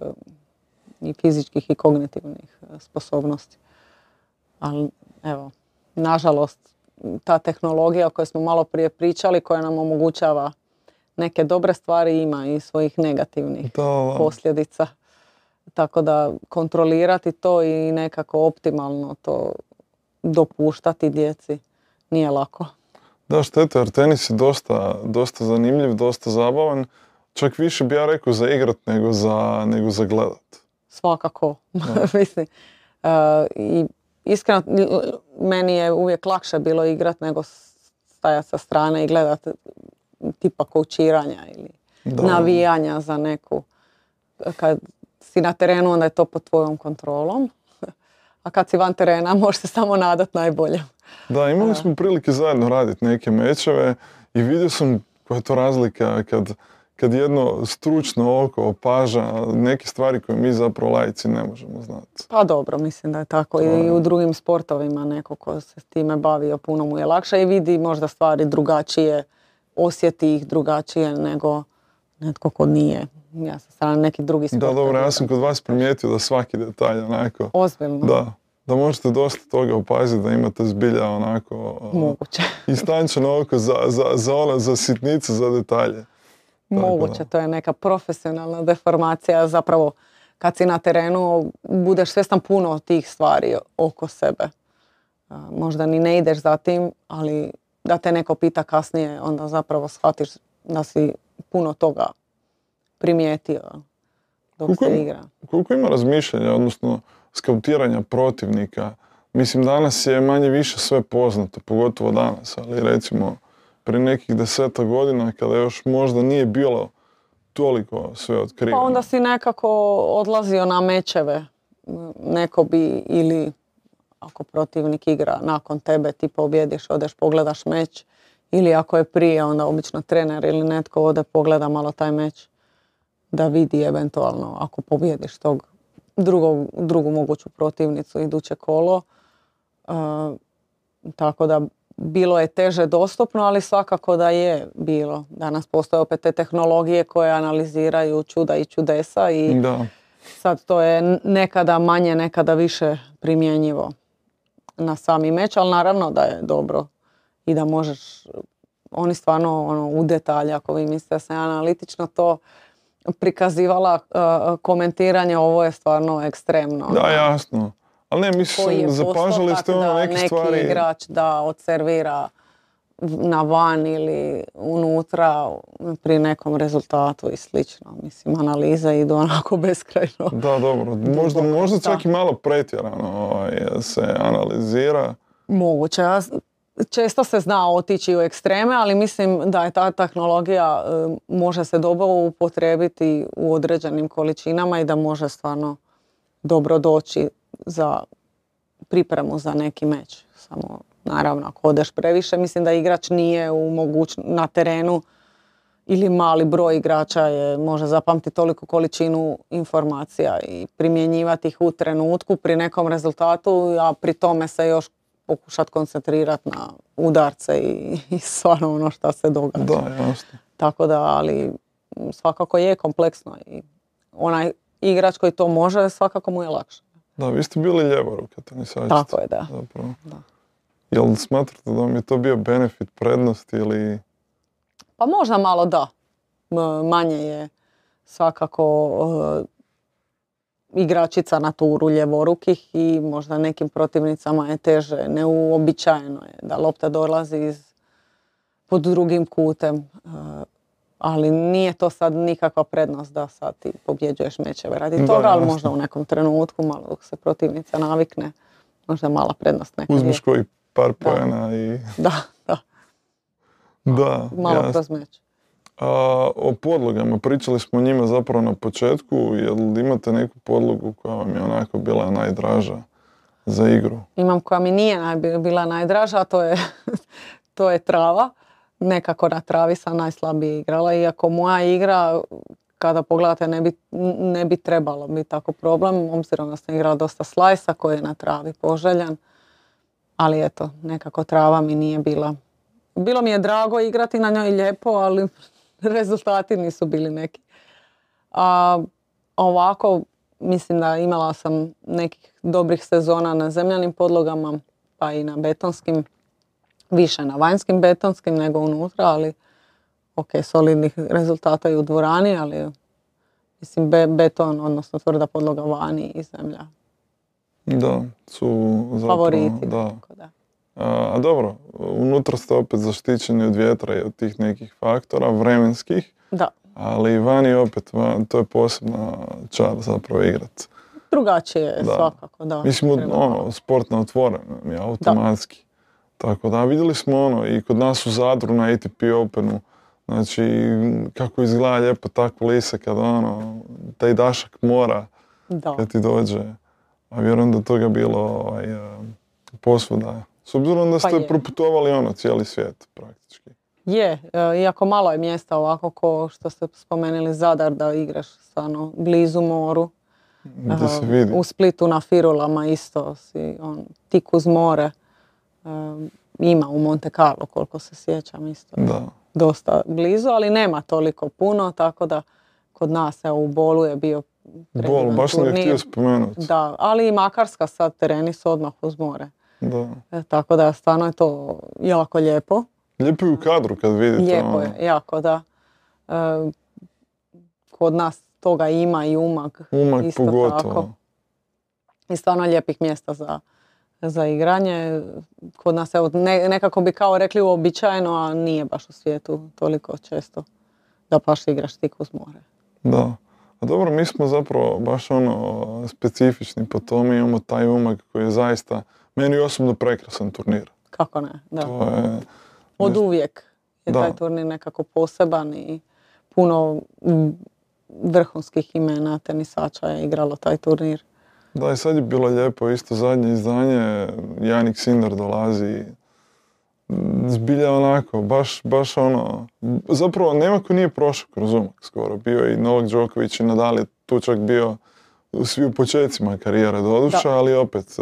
i fizičkih i kognitivnih e, sposobnosti. Ali evo, nažalost, ta tehnologija o kojoj smo malo prije pričali, koja nam omogućava neke dobre stvari, ima i svojih negativnih da. posljedica. Tako da kontrolirati to i nekako optimalno to dopuštati djeci nije lako. Da, šteta, jer tenis je dosta, dosta zanimljiv, dosta zabavan. Čak više bi ja rekao za igrat nego za, nego za gledat. Svakako. Mislim, e, i iskreno, meni je uvijek lakše bilo igrat nego stajati sa strane i gledat tipa koučiranja ili Da. navijanja za neku. Kad si na terenu, onda je to pod tvojom kontrolom. A kad si van terena, možeš se samo nadat najbolje. Da, imali smo prilike zajedno raditi neke mečeve i vidio sam koja je to razlika kad, kad jedno stručno oko opaža neke stvari koje mi zapravo laici ne možemo znati. Pa dobro, mislim da je tako i u drugim sportovima neko ko se s time bavio puno mu je lakše i vidi možda stvari drugačije, osjeti ih drugačije nego netko ko nije. Ja sa strane neki drugi Da, sportovi. dobro, ja sam kod vas primijetio da svaki detalj onako, Ozbiljno, da, da možete dosta toga opaziti, da imate zbilja onako moguće. istančeno oko za, za, za, ono, za sitnice, za detalje. Moguće, da. to je neka profesionalna deformacija, zapravo kad si na terenu budeš svjestan puno tih stvari oko sebe. Možda ni ne ideš za tim, ali da te neko pita kasnije, onda zapravo shvatiš da si puno toga primijetio dok Koliko se igra. Koliko ima razmišljanja, odnosno skautiranja protivnika? Mislim, danas je manje više sve poznato, pogotovo danas, ali recimo prije nekih deseta godina kada još možda nije bilo toliko sve Pa otkriveno. onda si nekako odlazio na mečeve. Neko bi ili ako protivnik igra nakon tebe ti pobjediš, odeš pogledaš meč. Ili ako je prije, onda obično trener ili netko ode pogleda malo taj meč da vidi eventualno ako pobjediš tog drugog, drugu moguću protivnicu iduće kolo. E, tako da bilo je teže dostupno, ali svakako da je bilo. Danas postoje opet te tehnologije koje analiziraju čuda i čudesa i Da, sad to je nekada manje, nekada više primjenjivo na sami meč, ali naravno da je dobro i da možeš, oni stvarno ono, u detalje, ako vi mislite da sam analitično to prikazivala, uh, komentiranje, ovo je stvarno ekstremno. da, jasno. Ali ne, mislim, zapažali ste ono da neke neki stvari. igrač da odservira na van ili unutra pri nekom rezultatu i slično. Mislim, analize idu onako beskrajno. Da, dobro. Možda, možda da. čak i malo pretjerano ovaj, se analizira. Moguće. Ja Često se zna otići u ekstreme, ali mislim da je ta tehnologija e, može se dobro upotrijebiti u određenim količinama i da može stvarno dobro doći za pripremu za neki meč. Samo naravno ako odeš previše, mislim da igrač nije u moguć, na terenu ili mali broj igrača je, može zapamtiti toliku količinu informacija i primjenjivati ih u trenutku pri nekom rezultatu, a pri tome se još pokušati koncentrirati na udarce i, i stvarno ono što se događa. Da, jasno. Tako da, ali m, svakako je kompleksno i onaj igrač koji to može, svakako mu je lakše. Da, vi ste bili ljevoruka tenisačica. Tako je, da. Zapravo. Da. Jel smatrate da vam je to bio benefit, prednost ili... Pa možda malo da. Manje je svakako e, igračica na turu ljevorukih i možda nekim protivnicama je teže. Neuobičajeno je da lopta dolazi iz, pod drugim kutem. e, ali nije to sad nikakva prednost da sad ti pobjeđuješ mečeve radi Da, toga, ali možda u nekom trenutku, malo dok se protivnica navikne, možda mala prednost nekad je. Uzmeš koji par poena i... Da, da, Da, malo kroz meč. A, o podlogama, pričali smo o njima zapravo na početku, jel imate neku podlogu koja vam je onako bila najdraža za igru? imam koja mi nije bila najdraža, a to je, to je trava. Nekako na travi sam najslabije igrala, iako moja igra, kada pogledate, ne bi, ne bi trebalo biti tako problem, obzirom da sam igrala dosta slajsa koji je na travi poželjan. Ali eto, nekako trava mi nije bila. Bilo mi je drago igrati na njoj lijepo, ali rezultati nisu bili neki. A ovako, mislim da imala sam nekih dobrih sezona na zemljanim podlogama, pa i na betonskim. više na vanjskim betonskim nego unutra, ali ok, solidnih rezultata i u dvorani, ali mislim beton, odnosno tvrda podloga vani i zemlja. Da, su zapravo, Favoriti. Da. A, a dobro, unutra ste opet zaštićeni od vjetra i od tih nekih faktora vremenskih. Da. Ali vani opet, van, to je posebna čar zapravo igrat. Drugačije je svakako, da. Mislim, ono, sport na otvorenom je automatski. Tako da, vidjeli smo ono i kod nas u Zadru na ATP Openu, znači kako izgleda lijepo ta kulisa kad ono, taj dašak mora da. kad ti dođe. A vjerujem da toga bilo ovaj, posvuda. S obzirom da pa ste proputovali ono cijeli svijet praktički. Je, e, iako malo je mjesta ovako ko što ste spomenuli Zadar da igraš stvarno blizu moru. Da se vidi. U Splitu na Firulama isto si on, tik uz more. E, ima u Monte Carlo koliko se sjećam isto. Da. Dosta blizu, ali nema toliko puno, tako da kod nas evo, u Bolu je bio Bol, baš sam htio spomenuti. Da, ali i Makarska sad tereni su odmah uz more. Da. E, tako da stvarno je to jako lijepo. Lijepo je u kadru kad vidite. Lijepo ono. je, jako da. E, kod nas toga ima i umag. Umag isto pogotovo. Tako. I stvarno lijepih mjesta za, za igranje. Kod nas evo, nekako bi kao rekli uobičajeno, a nije baš u svijetu toliko često da baš igraš tik uz more. Da. A dobro, mi smo zapravo baš ono specifični po tome, imamo taj umag koji je zaista meni osobno prekrasan turnir. Kako ne, da. To je, Od uvijek je taj turnir nekako poseban i puno vrhunskih imena tenisača je igralo taj turnir. Da, i sad je bilo lijepo, isto zadnje izdanje, Janik Sinder dolazi, zbilja onako, baš, baš ono, zapravo nema ko nije prošao kroz umak skoro, bio i Novak Đoković i Nadal je tu čak bio svi u početcima karijere doduša, ali opet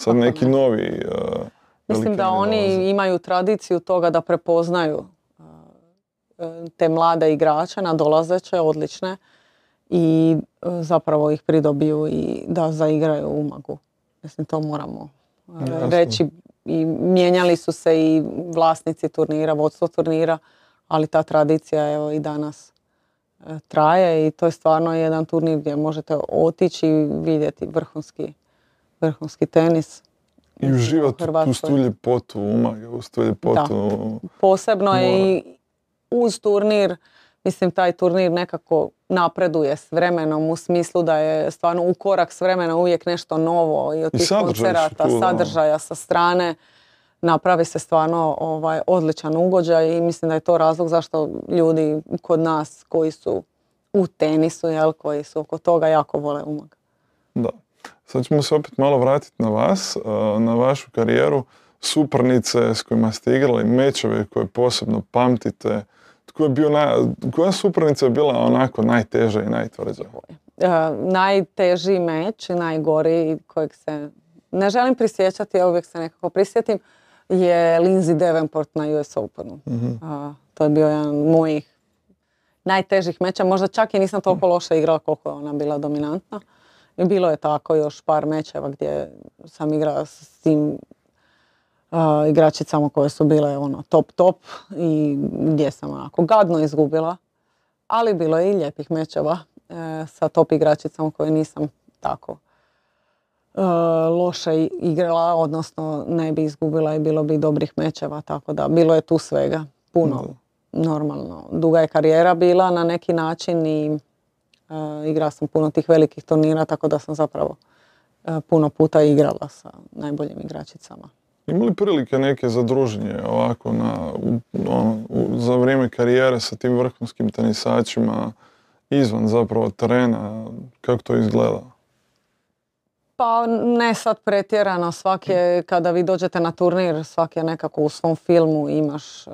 sad neki novi uh, Mislim da oni imaju tradiciju toga da prepoznaju te mlade igrače, nadolazeće, odlične i zapravo ih pridobiju i da zaigraju u magu. Mislim, to moramo reći. I mijenjali su se i vlasnici turnira, vodstvo turnira, ali ta tradicija evo i danas traje i to je stvarno jedan turnir gdje možete otići i vidjeti vrhunski, vrhunski tenis. I uživati u tu ljepotu umaga, uz tu ljepotu. Posebno je i uz turnir, mislim taj turnir nekako napreduje s vremenom u smislu da je stvarno u korak s vremenom uvijek nešto novo i od tih koncerata, sadržaja sa strane napravi se stvarno ovaj, odličan ugođaj i mislim da je to razlog zašto ljudi kod nas koji su u tenisu, jel, koji su oko toga jako vole umag. Da. Sad ćemo se opet malo vratiti na vas, na vašu karijeru, suparnice s kojima ste igrali, mečeve koje posebno pamtite. Tko je bio koja suparnica je bila onako najteža i najtvrđa? najteži meč, najgori kojeg se ne želim prisjećati, a uvijek se nekako prisjetim, je Lindsay Davenport na US Openu. Mhm. to je bio jedan mojih najtežih meča. Možda čak i nisam toliko loše igrala koliko je ona bila dominantna. Bilo je tako još par mečeva gdje sam igrala s tim igračicama koje su bile ono top top i gdje sam onako gadno izgubila. Ali bilo je i lijepih mečeva e, sa top igračicama koje nisam tako e, loše igrala, odnosno ne bi izgubila i bilo bi dobrih mečeva, tako da bilo je tu svega, puno, normalno. Duga je karijera bila na neki način i igrala sam puno tih velikih turnira, tako da sam zapravo e, puno puta igrala sa najboljim igračicama. Ima li prilike neke za druženje ovako na, ono, za vrijeme karijere sa tim vrhunskim tenisačima izvan zapravo terena? Kako to izgleda? Pa ne sad pretjerano, svaki kada vi dođete na turnir, svaki je nekako u svom filmu, imaš e,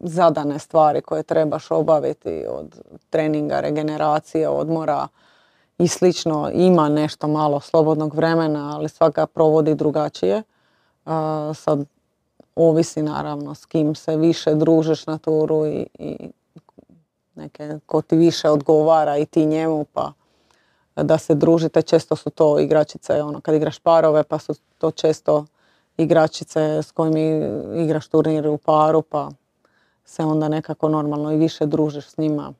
zadane stvari koje trebaš obaviti od treninga, regeneracije, odmora i slično. Ima nešto malo slobodnog vremena, ali svaka provodi drugačije. sad ovisi naravno s kim se više družiš na turu i, i neke ko ti više odgovara i ti njemu pa da se družite. Često su to igračice, ono kad igraš parove pa su to često igračice s kojim igraš turnir u paru pa se onda nekako normalno i više družiš s njima.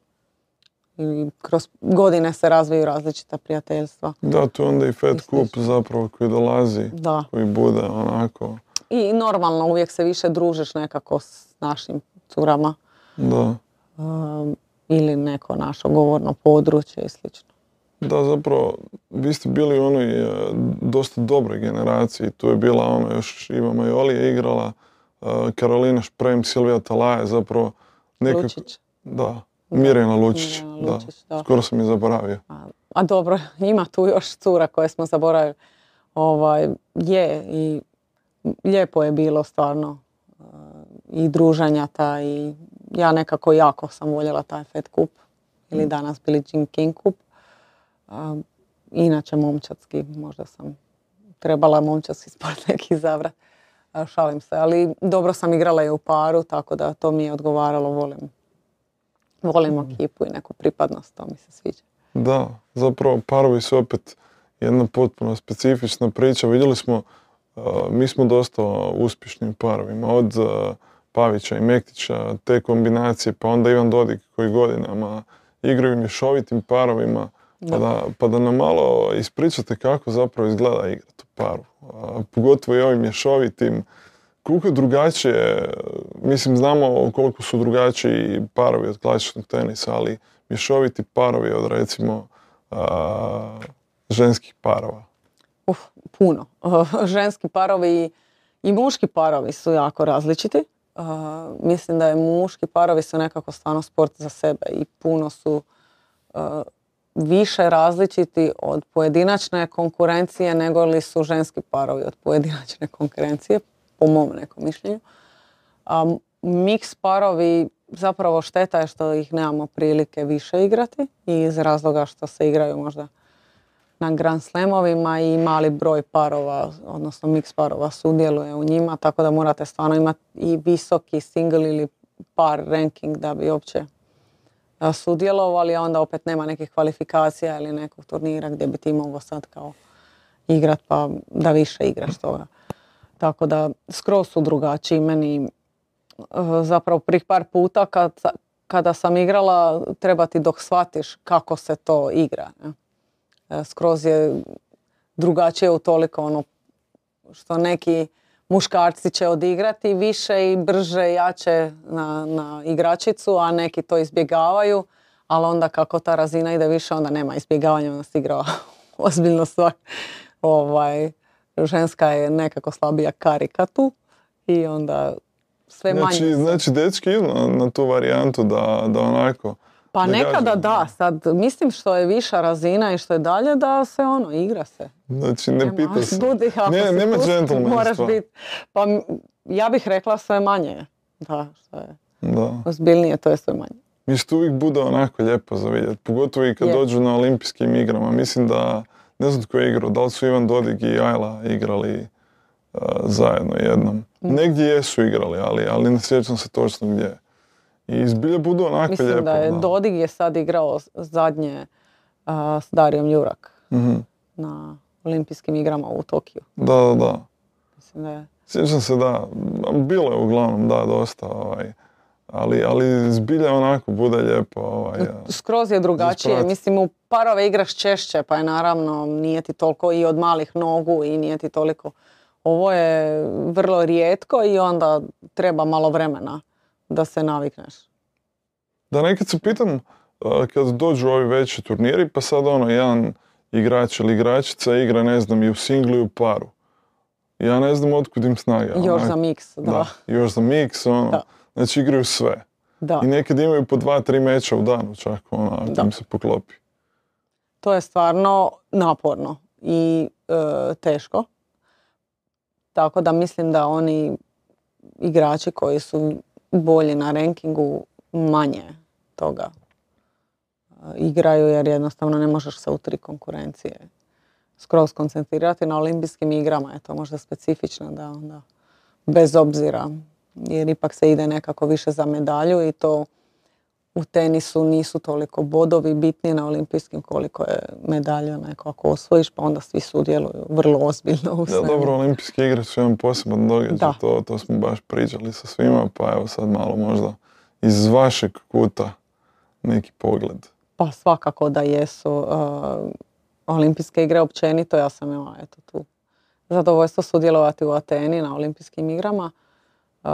I kroz godine se razviju različita prijateljstva. Da, tu onda i Fed. Kup zapravo koji dolazi, Da. koji bude onako, I normalno uvijek se više družiš nekako s našim curama. da. um, ili neko naše govorno područje i slično. Da, zapravo, vi ste bili u onoj e, dosta dobroj generaciji. Tu je bila ona još Iva Majoli je igrala, Karolina Šprem, Silvija Talaje, zapravo nekako... Lučić. Da, Mirjana Lučić, Mirjana da. Lučić, da. Skoro sam je zaboravio. A, a dobro, ima tu još cura koje smo zaboravili. Ovaj, je i lijepo je bilo stvarno uh, i druženja ta i ja nekako jako sam voljela taj Fed Cup ili danas Billie Jean King Cup. Inače momčadski, možda sam trebala momčadski sport neki izabrat. Šalim se, ali dobro sam igrala i u paru, tako da to mi je odgovaralo, volim. Volim ekipu i neku pripadnost, to mi se sviđa. Da, zapravo parovi su opet jedna potpuno specifična priča. Vidjeli smo, uh, mi smo dosta uspješni u parovima, od uh, Pavića i Mektića, te kombinacije, pa onda Ivan Dodik koji godinama igraju mješovitim parovima, pa da, pa da nam malo ispričate kako zapravo izgleda igrat u paru. A, pogotovo i ovim mješovitim, koliko je drugačije, mislim znamo koliko su drugačiji parovi od klasičnog tenisa, ali mješoviti parovi od recimo a, ženskih parova. Uf, puno. Ženski parovi i muški parovi su jako različiti. Uh, mislim da je muški parovi su nekako stvarno sport za sebe i puno su uh, više različiti od pojedinačne konkurencije nego li su ženski parovi od pojedinačne konkurencije, po mom nekom mišljenju. A mix parovi, zapravo šteta je što ih nemamo prilike više igrati i iz razloga što se igraju možda na Grand Slamovima i mali broj parova, odnosno mix parova sudjeluje u njima, tako da morate stvarno imati i visoki single ili par ranking da bi uopće sudjelovali, a onda opet nema nekih kvalifikacija ili nekog turnira gdje bi ti mogao sad kao igrat pa da više igraš toga. Tako da skroz su drugačiji. Meni eh, zapravo prvih par puta kad, kada sam igrala treba ti dok shvatiš kako se to igra. ne. E, Skroz je drugačije u toliko ono što neki muškarci će odigrati više i brže, jače na, na igračicu, a neki to izbjegavaju, ali onda kako ta razina ide više, onda nema izbjegavanja, onda se igra ozbiljno stvar. Ovaj, ženska je nekako slabija karika tu i onda sve manje. Znači, znači dečki na, na tu varijantu da, da onako... Pa da nekada da, sad mislim što je viša razina i što je dalje da se ono, igra se. Znači, ne pita se. Budi, ako Ne, si nema džentlmenstva. Moraš biti. Pa ja bih rekla sve manje. Da, što je Da. ozbiljnije, to je sve manje. Mi što uvijek bude onako lijepo za vidjeti, pogotovo i kad Je. dođu na olimpijskim igrama. Mislim da, ne znam tko je igrao, da li su Ivan Dodig i Ajla igrali uh, zajedno jednom. Mm. Negdje jesu igrali, ali, ali ne sjećam se točno gdje. I zbilja bude onako Mislim lijepo. da je Dodig je sad igrao zadnje s Darijom Jurak Mhm. na olimpijskim igrama u Tokiju. Da, da, da. Mislim da je Sjećam se da, bilo je uglavnom, da, dosta, ovaj, ali, ali zbilja onako bude lijepo. Ovaj, Skroz je drugačije. Mislim, u parove igraš češće, pa je naravno nije ti toliko i od malih nogu i nije ti toliko. Ovo je vrlo rijetko i onda treba malo vremena da se navikneš. Da nekad se pitam, uh, kad dođu ovi veći turniri, pa sad ono, jedan igrač ili igračica igra, ne znam, i u singlu i u paru. Ja ne znam otkud im snaga. Još za miks, da. Da, još za mix, ono. Da. Znači igraju sve. da. I nekad imaju po dva, tri meča u danu čak, ono, ako Da. im se poklopi. To je stvarno naporno i e, teško. Tako da mislim da oni igrači koji su bolji na rankingu manje toga e, igraju jer jednostavno ne možeš se u tri konkurencije skroz koncentrirati. Na olimpijskim igrama je to možda specifično da onda bez obzira jer ipak se ide nekako više za medalju i to u tenisu nisu toliko bodovi bitni na olimpijskim koliko je medalja nekako osvojiš, pa onda svi sudjeluju vrlo ozbiljno u Ja, dobro, olimpijske igre su jedan poseban događaj, to, to smo baš pričali sa svima, pa evo sad malo možda iz vašeg kuta neki pogled. Pa svakako da jesu uh, olimpijske igre općenito. Ja sam imala eto tu zadovoljstvo sudjelovati u Ateni na olimpijskim igrama. Uh,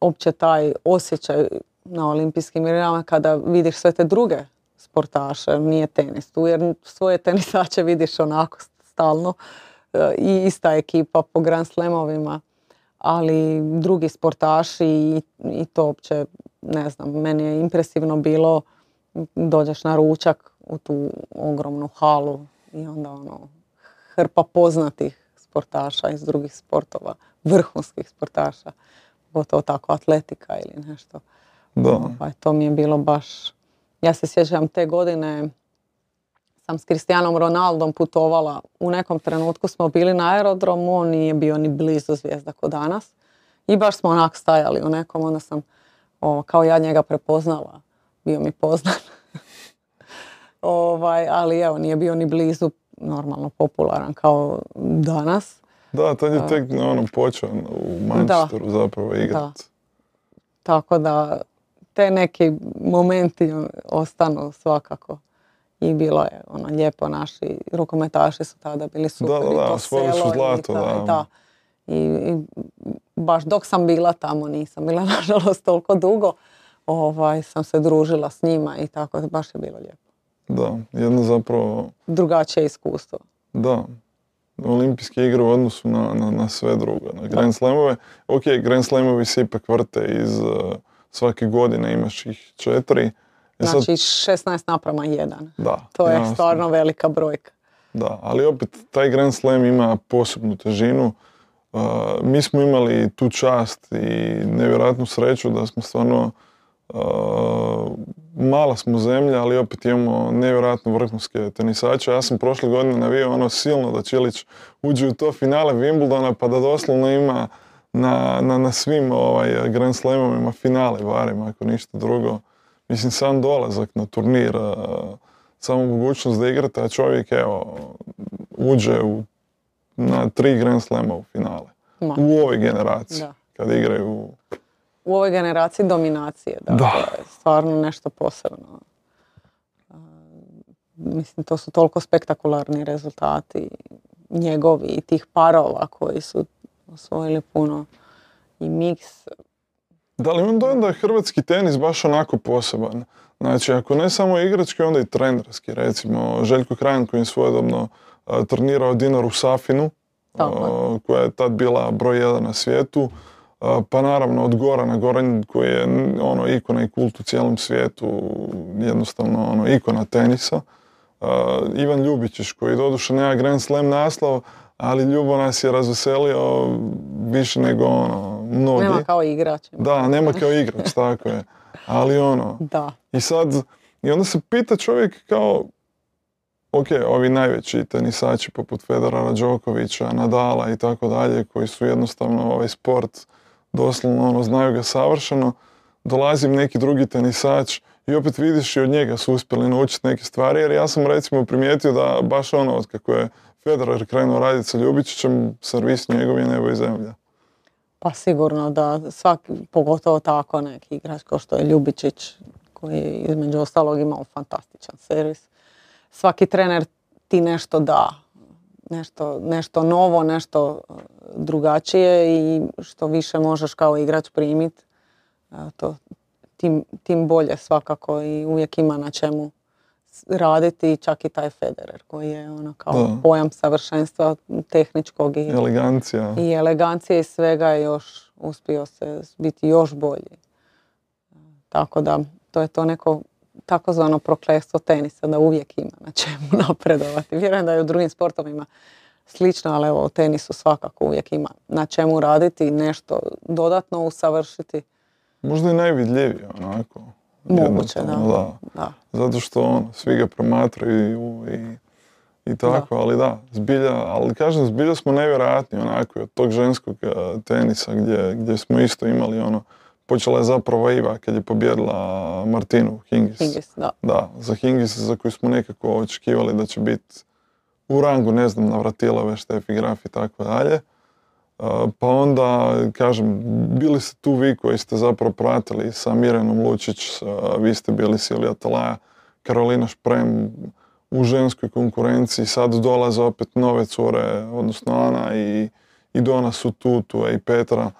opće taj osjećaj na olimpijskim igrama kada vidiš sve te druge sportaše, nije tenis tu, jer svoje tenisače vidiš onako stalno uh, i ista ekipa po Grand Slamovima, ali drugi sportaši i, i to opće, ne znam, meni je impresivno bilo dođeš na ručak u tu ogromnu halu i onda ono hrpa poznatih sportaša iz drugih sportova, vrhunskih sportaša, gotovo tako atletika ili nešto. Da, Ovaj, to mi je bilo baš, ja se sjećam te godine sam s Cristianom Ronaldom putovala, u nekom trenutku smo bili na aerodromu, on nije bio ni blizu zvijezda kod danas i baš smo onak stajali u nekom, onda sam o, kao ja njega prepoznala, bio mi poznan. ovaj, ali evo, nije bio ni blizu normalno popularan kao danas. da, tad je tek ono, počeo u Manchesteru zapravo igrat. Tako da te neki momenti ostanu svakako. I bilo je ono lijepo, naši rukometaši su tada bili super. Da, da, i da, to su selo i zlato, taj- da. I, I baš dok sam bila tamo, nisam bila nažalost toliko dugo, ovaj, sam se družila s njima i tako, baš je bilo lijepo. Da, jedno zapravo, Drugačije iskustvo. da, olimpijske igre u odnosu na, na, na sve drugo, na Grand Slamove. Ok, Grand Slamovi se ipak vrte iz uh, svake godine, imaš ih četiri. E sad, Znači 16 naprama 1. da, To je jasno. stvarno velika brojka. Da, ali opet taj Grand Slam ima posebnu težinu. Uh, mi smo imali tu čast i nevjerojatnu sreću da smo stvarno uh, mala smo zemlja, ali opet imamo nevjerojatno vrhunske tenisače. Ja sam prošle godine navio ono silno da Čilić uđe u to finale Wimbledona pa da doslovno ima na, na, na svim ovaj, Grand Slamovima finale barem, ako ništa drugo. Mislim, sam dolazak na turnir, samo mogućnost da igrate, a čovjek evo, uđe u, na tri Grand Slama u finale. Ma, U ovoj generaciji, Da. kad igraju u... u ovoj generaciji dominacije. Da, Da. To je stvarno nešto posebno. Mislim, to su toliko spektakularni rezultati njegovi i tih parova koji su osvojili puno i miks. Da li imam dojam da je hrvatski tenis baš onako poseban? Znači, ako ne samo igrački, onda i trenerski. Recimo, Željko Krajan koji je svojedobno a, trenirao Dinaru Safinu, a, koja je tad bila broj jedan na svijetu. A, Pa naravno od Gorana Goran koji je ono ikona i kult u cijelom svijetu, jednostavno ono ikona tenisa. Ivan Ljubičić koji doduše nema Grand Slam naslov, ali Ljubo nas je razveselio više nego ono, mnogi. Nema kao igrač. Da, nema kao igrač, tako je. Ali ono, Da. i sad, i onda se pita čovjek kao, ok, ovi najveći tenisači poput Federera, Đokovića, Nadala i tako dalje, koji su jednostavno ovaj sport doslovno ono, znaju ga savršeno, dolazi im neki drugi tenisač i opet vidiš i od njega su uspjeli naučiti neke stvari, jer ja sam recimo primijetio da baš ono, od kako je Federer krenuo raditi sa Ljubičićem, servis njegov je nebo i zemlja. Pa sigurno da svaki, pogotovo tako neki igrač kao što je Ljubičić, koji je između ostalog imao fantastičan servis. Svaki trener ti nešto da, nešto, nešto novo, nešto e, drugačije i što više možeš kao igrač primit, e, to tim, tim bolje svakako i uvijek ima na čemu raditi, čak i taj Federer koji je ono kao Da. pojam savršenstva tehničkog i Elegancija. i elegancije i svega je još uspio se biti još bolji. Tako da to je to neko takozvano prokletstvo tenisa da uvijek ima na čemu napredovati. Vjerujem da je u drugim sportovima slično, ali evo u tenisu svakako uvijek ima na čemu raditi, nešto dodatno usavršiti. Možda i najvidljivije onako. Moguće, Jednostavno, da. da. Zato što ono, svi ga promatraju i, i tako, ali da, zbilja, ali kažem, zbilja smo nevjerojatni onako od tog ženskog eh, tenisa gdje, gdje smo isto imali ono počela je zapravo Iva kad je pobjedila Martinu Hingis. Hingis, da. Da, za Hingis za koju smo nekako očekivali da će biti u rangu, ne znam, Navratilove, Štefi Graf i tako dalje. Pa onda, kažem, bili ste tu vi koji ste zapravo pratili sa Mirenom Lučić, vi ste bili Silvija Talaja, Karolina Šprem u ženskoj konkurenciji, sad dolaze opet nove cure, odnosno Ana i, i Dona su tu, tu i Petra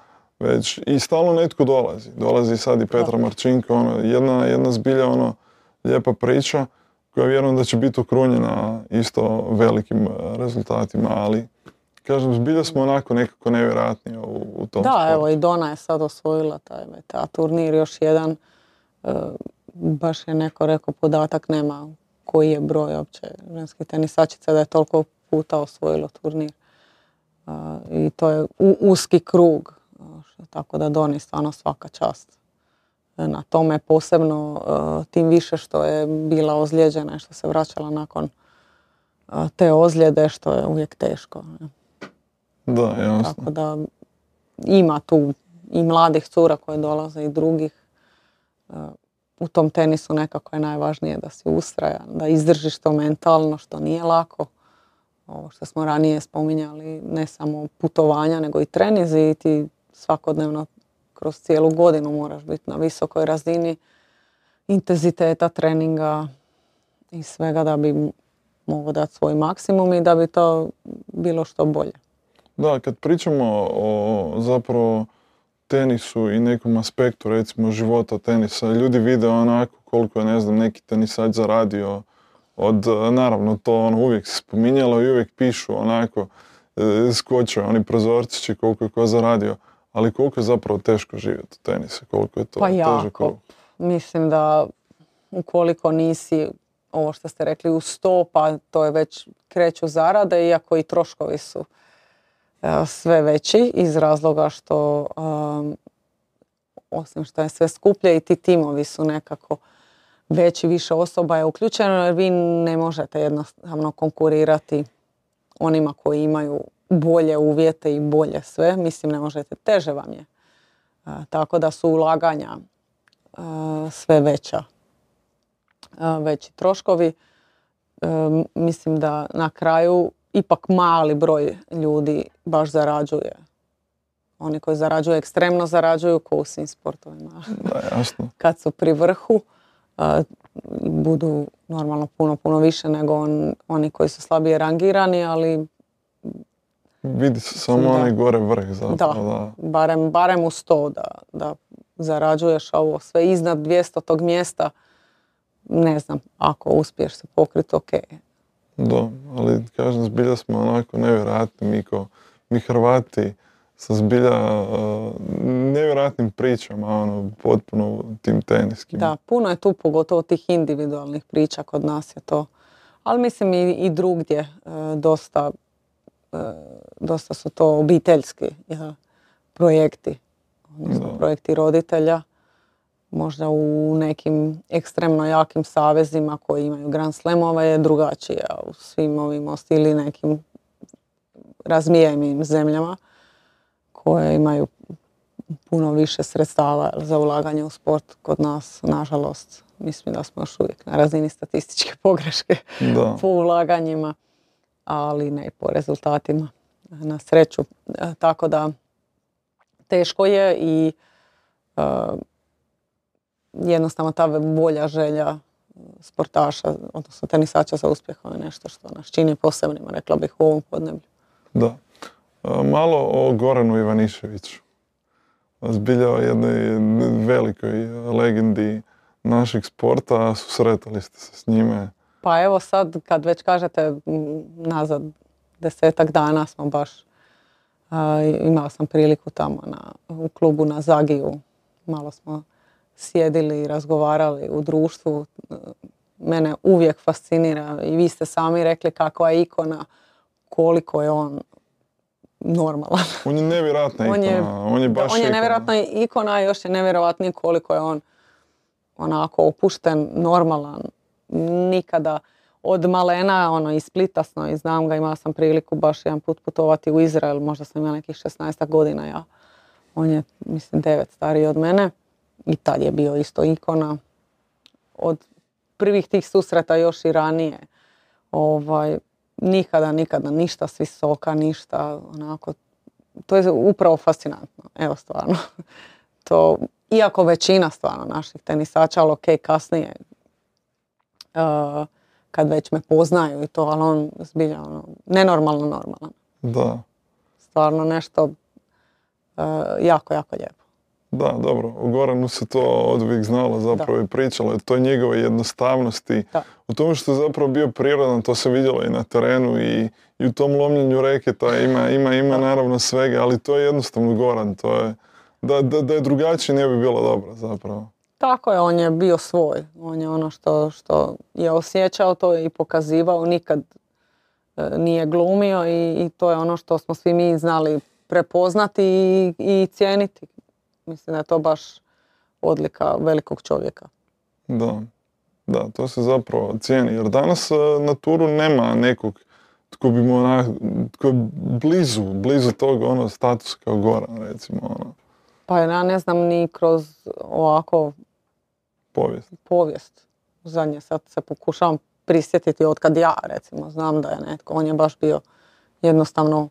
već i stalno netko dolazi. Dolazi sad i Petra Marčinka, ono, jedna, jedna zbilja ono, lijepa priča koja vjerujem da će biti okrunjena isto velikim rezultatima, ali kažem, zbilja smo onako nekako nevjerojatni u, u tom Da, evo i Dona je sad osvojila taj ta turnir, još jedan, e, baš je neko rekao podatak, nema koji je broj opće ženskih tenisačica da je toliko puta osvojilo turnir. E, I to je u, uski krug, tako da Doni stvarno svaka čast na tome posebno tim više što je bila ozlijeđena i što se vraćala nakon te ozljede što je uvijek teško. Da, jasno. Tako da ima tu i mladih cura koje dolaze i drugih. E, u tom tenisu nekako je najvažnije da si ustrajan, da izdržiš to mentalno što nije lako. Ovo što smo ranije spominjali, ne samo putovanja nego i trenizi i ti svakodnevno kroz cijelu godinu moraš biti na visokoj razini intenziteta treninga i svega da bi mogao dati svoj maksimum i da bi to bilo što bolje. Da, kad pričamo o zapravo tenisu i nekom aspektu recimo života tenisa, ljudi vide onako koliko je ne znam neki tenisač zaradio od, naravno to ono uvijek se spominjalo i uvijek pišu onako e, skoče oni prozorcići koliko je ko zaradio, ali koliko je zapravo teško živjeti u tenisu, koliko je to pa jako. Mislim da ukoliko nisi ovo što ste rekli u sto, pa to je već kreću zarade, iako i troškovi su sve veći iz razloga što um, osim što je sve skuplje i ti timovi su nekako veći, više osoba je uključeno jer vi ne možete jednostavno konkurirati onima koji imaju bolje uvjete i bolje sve. Mislim ne možete, teže vam je. E, tako da su ulaganja e, sve veća, veći troškovi. mislim da na kraju ipak mali broj ljudi baš zarađuje. Oni koji zarađuju ekstremno zarađuju ko u svim sportovima. Da, jasno. Kad su pri vrhu budu normalno puno, puno više nego oni koji su slabije rangirani, ali Vidi se samo oni gore vrh zapravo. Da, Barem, barem u sto da, da zarađuješ ovo sve iznad 200 tog mjesta. Ne znam, ako uspiješ se pokriti, ok. Da, ali kažem, zbilja smo onako nevjerojatni, mi, ko, mi Hrvati sa zbilja uh, nevjerojatnim pričama, ono, potpuno tim teniskim. Da, puno je tu pogotovo tih individualnih priča, kod nas je to. Ali mislim i, i drugdje dosta, dosta su to obiteljski projekti, odnosno projekti roditelja možda u nekim ekstremno jakim savezima koji imaju Grand Slamove je drugačije u svim ovim ili nekim razmijenim zemljama koje imaju puno više sredstava za ulaganje u sport kod nas, nažalost, mislim da smo još uvijek na razini statističke pogreške po ulaganjima, ali ne po rezultatima. Na sreću. E, tako da teško je i e, jednostavno ta volja, želja sportaša, odnosno tenisača za uspjehom je nešto što nas čini posebnima, rekla bih, u ovom podneblju. Da. Malo o Goranu Ivaniševiću. Zbilja o jednoj velikoj legendi našeg sporta, susretali ste se s njime. Pa evo sad, kad već kažete nazad desetak dana smo baš, imala sam priliku tamo na, u klubu na Zagiju, malo smo sjedili i razgovarali u društvu. Mene uvijek fascinira i vi ste sami rekli kakva je ikona, koliko je on normalan. On je nevjerojatna ikona. On je, on je baš On je nevjerojatna ikona i još je nevjerojatnije koliko je on onako opušten, normalan. Nikada od malena, ono, iz Splitasno i znam ga, imala sam priliku baš jedan put putovati u Izrael, možda sam imala nekih 16 godina ja. On je, mislim, devet stariji od mene i tad je bio isto ikona. Od prvih tih susreta još i ranije. Ovaj, nikada, nikada ništa s visoka, ništa onako. To je upravo fascinantno, evo stvarno. To, iako većina stvarno naših tenisača, ali ok, kasnije, uh, kad već me poznaju i to, ali on zbilja ono, nenormalno normalan. Da. Stvarno nešto uh, jako, jako lijepo. Da, dobro, o Goranu se to od uvijek znalo zapravo i pričalo, to je njegove jednostavnosti, Da. u tome što je zapravo bio prirodan, to se vidjelo i na terenu i, i u tom lomljenju reketa ima, ima, ima naravno svega, ali to je jednostavno Goran, to je, da, da, da je drugačije ne bi bilo dobro zapravo. Tako je, on je bio svoj. On je ono što, što je osjećao, to je i pokazivao, nikad e, nije glumio i, i to je ono što smo svi mi znali prepoznati i, i cijeniti. Mislim da je to baš odlika velikog čovjeka. Da, da, to se zapravo cijeni, jer danas e, na turu nema nekog tko bi mu onak, tko je blizu, blizu tog ono statusa kao Goran recimo, ono, Pa ja ne znam ni kroz ovako povijest. povijest. Zadnje sad se pokušavam prisjetiti od kad ja recimo znam da je netko. On je baš bio jednostavno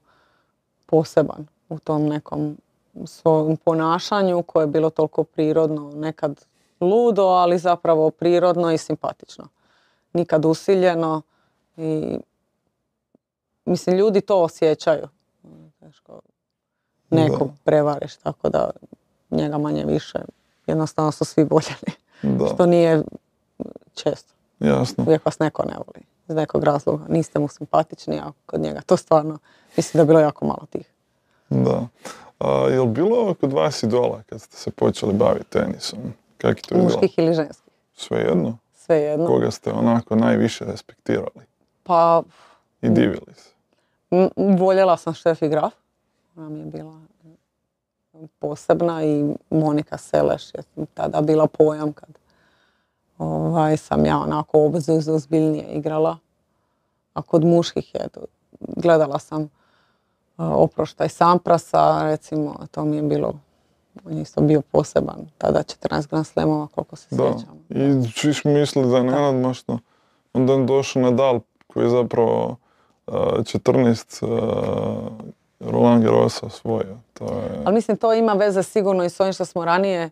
poseban u tom nekom svom ponašanju koje je bilo toliko prirodno, nekad ludo, ali zapravo prirodno i simpatično. Nikad usiljeno i mislim ljudi to osjećaju. Teško nekog prevariš, tako da njega manje više jednostavno su svi voljeli. Da, Što nije često. jasno. Uvijek vas neko ne voli. Iz nekog razloga. Niste mu simpatični, a kod njega to stvarno mislim da je bilo jako malo tih. Da. A, jel bilo kod vas idola kad ste se počeli baviti tenisom? Kak je to? Muških ili ženskih. Svejedno? Svejedno. Koga ste onako najviše respektirali Pa i divili se? m- voljela sam Štefi Graf. Ona mi je bila posebna i Monika Seleš je tada bila pojam kad ovaj, sam ja onako obzu ozbiljnije igrala. A kod muških je to, gledala sam Oproštaj Samprasa, recimo, to mi je bilo, on je isto bio poseban, tada 14 Grand Slamova, koliko se Da. sjećam. I smo mislili da je nenadmašno. Onda je došao Nadal koji je zapravo uh, 14 uh, Roland Garrosa osvojio. To je... Ali mislim, to ima veze sigurno i s ovim što smo ranije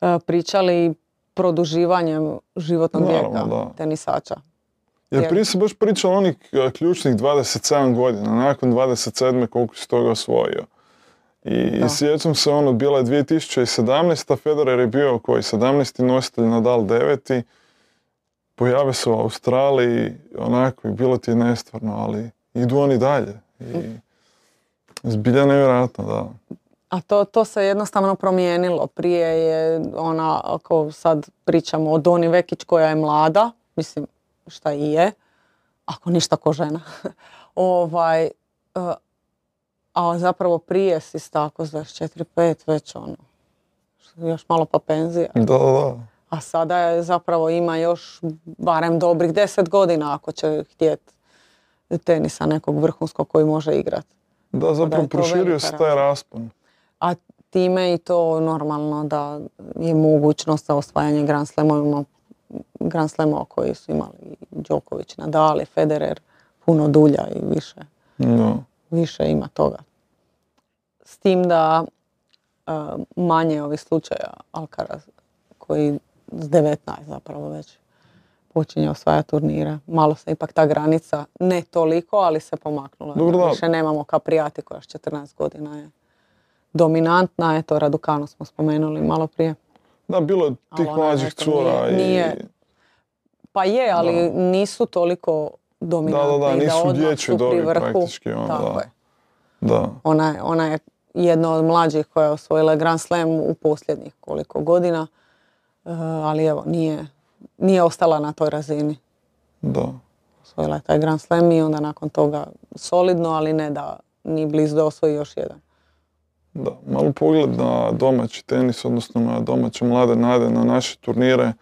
e, pričali produživanjem životnog Naravno, vijeka da. tenisača. Jer prije se baš pričalo onih uh, ključnih 27 godina, nakon 27. koliko si toga osvojio. I, i sjećam se ono, bila je 2017. Federer je bio koji 17. nositelj Nadal 9. Pojave se u Australiji, onako, i bilo ti je nestvarno, ali idu oni dalje. I zbilja nevjerojatno, da. A to, to se jednostavno promijenilo. Prije je ona, ako sad pričamo o Doni Vekić koja je mlada, mislim šta i je, ako ništa ko žena, ovaj, e, a zapravo prije si tako s 24-5 već ono, još malo pa penzija. Da, da, da. A sada je zapravo ima još barem dobrih 10 godina ako će htjeti tenisa nekog vrhunskog koji može igrati. Da, zapravo to proširio se taj raspon. A time i to normalno da je mogućnost za osvajanje Grand Slamovima, Grand Slamova koji su imali Đoković, Nadal i Federer puno dulja i više, Da. više ima toga. S tim da e, manje ovih slučaja Alcaraz koji s 19 zapravo već počinje osvajati turnire. Malo se ipak ta granica, ne toliko, ali se pomaknula. Dobro, da. Više nemamo Caprijati koja s 14 godina je dominantna. Eto, Radukanu smo spomenuli malo prije. Da, bilo je tih ona, mlađih cura nije- i... nije Pa je, ali Da. nisu toliko dominantni. Da, da, da, nisu pri dobi vrhu. praktički, Tako da. je. Da, Ona je, ona je jedna od mlađih koja je osvojila Grand Slam u posljednjih koliko godina, E, ali evo, nije, nije ostala na toj razini. da. Osvojila je taj Grand Slam i onda nakon toga solidno, ali ne da ni blizu da osvoji još jedan. Da, malo pogled na domaći tenis, odnosno na domaće mlade nade, na naše turnire,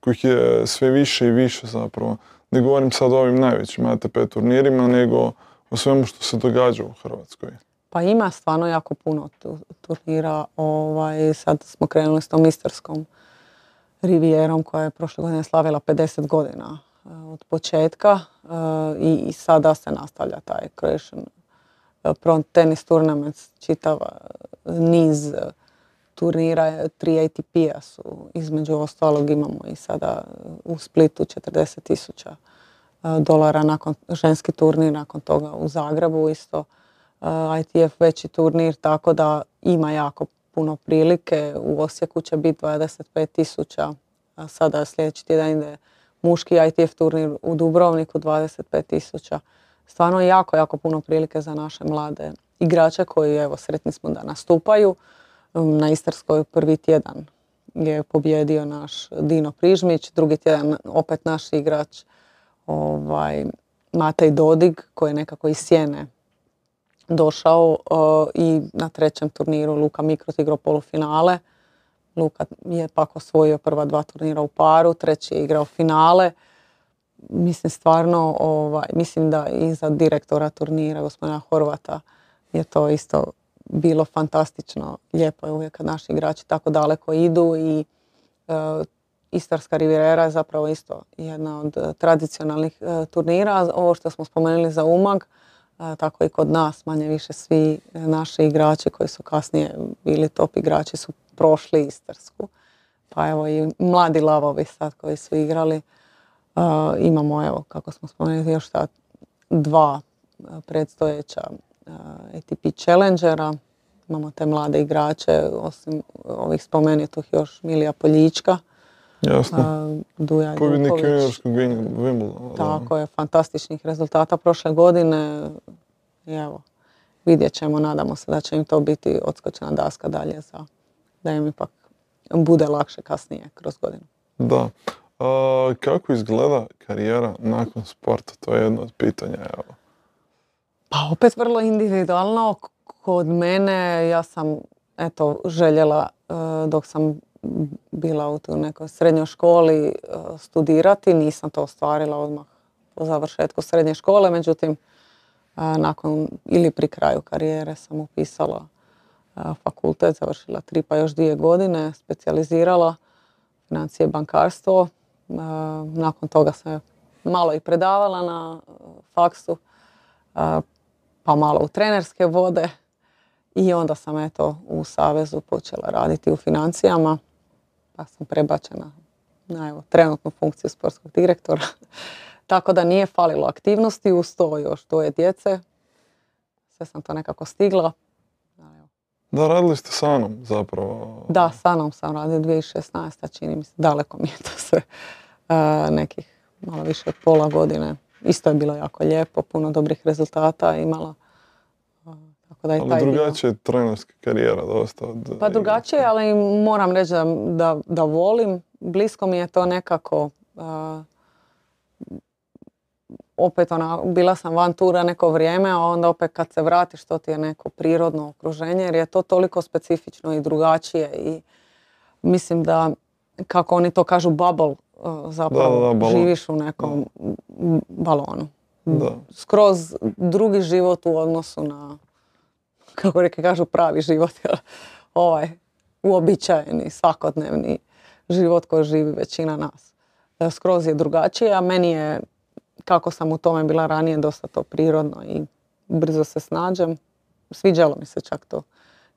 kojih je sve više i više zapravo. Ne govorim sad o ovim najvećim ATP turnirima, nego o svemu što se događa u Hrvatskoj. Pa ima stvarno jako puno turnira. Ovaj, sad smo krenuli s tom istarskom rivijerom koja je prošle godine slavila 50 godina eh, od početka eh, i, sada se nastavlja taj Croatian Pro Tennis Tournament, čitav niz turnira, tri ATP-a su, između ostalog imamo i sada u Splitu 40 tisuća dolara nakon ženski turnir, nakon toga u Zagrebu isto ITF veći turnir, tako da ima jako puno prilike. U Osijeku će biti 25 tisuća, sada sljedeći tjedan ide muški ITF turnir u Dubrovniku 25 tisuća. Stvarno jako, jako puno prilike za naše mlade igrače koji, evo, sretni smo da nastupaju. Na Istarskoj prvi tjedan je pobjedio naš Dino Prižmić, drugi tjedan opet naš igrač ovaj, Matej Dodig koji je nekako iz Sjene došao i na trećem turniru Luka Mikros igrao polufinale. Luka je pak osvojio prva dva turnira u paru, treći je igrao finale. Mislim stvarno, ovaj, mislim da i za direktora turnira, gospodina Horvata, je to isto bilo fantastično. Lijepo je uvijek kad naši igrači tako daleko idu i e, Istarska rivijera je zapravo isto jedna od e, tradicionalnih e, turnira. Ovo što smo spomenuli za Umag, tako i kod nas manje više svi naši igrači koji su kasnije bili top igrači su prošli Istarsku. Pa evo i mladi lavovi sad koji su igrali. Imamo evo kako smo spomenuli još ta dva predstojeća ATP Challengera. Imamo te mlade igrače, osim ovih spomenutih još Milija Poljička. Jasno. Duja Pobjednik Tako je, fantastičnih rezultata prošle godine. Evo, vidjet ćemo, nadamo se da će im to biti odskočena daska dalje za da im ipak bude lakše kasnije kroz godinu. Da. Kako izgleda karijera nakon sporta? To je jedno od pitanja. Pa opet vrlo individualno. Kod mene ja sam eto željela e, dok sam bila u nekoj srednjoj školi e, studirati. Nisam to ostvarila odmah po završetku srednje škole, međutim e, nakon ili pri kraju karijere sam upisala fakultet, završila tri pa još dvije godine, specijalizirala financije bankarstvo. Nakon toga sam malo i predavala na faksu pa malo u trenerske vode i onda sam eto u Savezu počela raditi u financijama pa sam prebačena na evo, trenutnu funkciju sportskog direktora. Tako da nije falilo aktivnosti, uz to još dvoje djece. Sve sam to nekako stigla. Da, radili ste sa Anom zapravo. Da, sa Anom sam radila 2016. čini mi se, daleko mi je to sve. E, nekih malo više od pola godine isto je bilo jako lijepo, puno dobrih rezultata imala. Tako da je ali drugačije je trenerska karijera dosta. Od, pa drugačije, ali moram reći da, da, da volim. Blisko mi je to nekako opet ona, bila sam van tura neko vrijeme, a onda opet kad se vratiš to ti je neko prirodno okruženje jer je to toliko specifično i drugačije i mislim da kako oni to kažu bubble zapravo živiš u nekom balonu. Da. Skroz drugi život u odnosu na, kako reke kažu, pravi život. ovaj, uobičajeni, svakodnevni život koji živi većina nas. Skroz je drugačije, a meni je, kako sam u tome bila ranije, dosta to prirodno i brzo se snađem. Sviđalo mi se čak to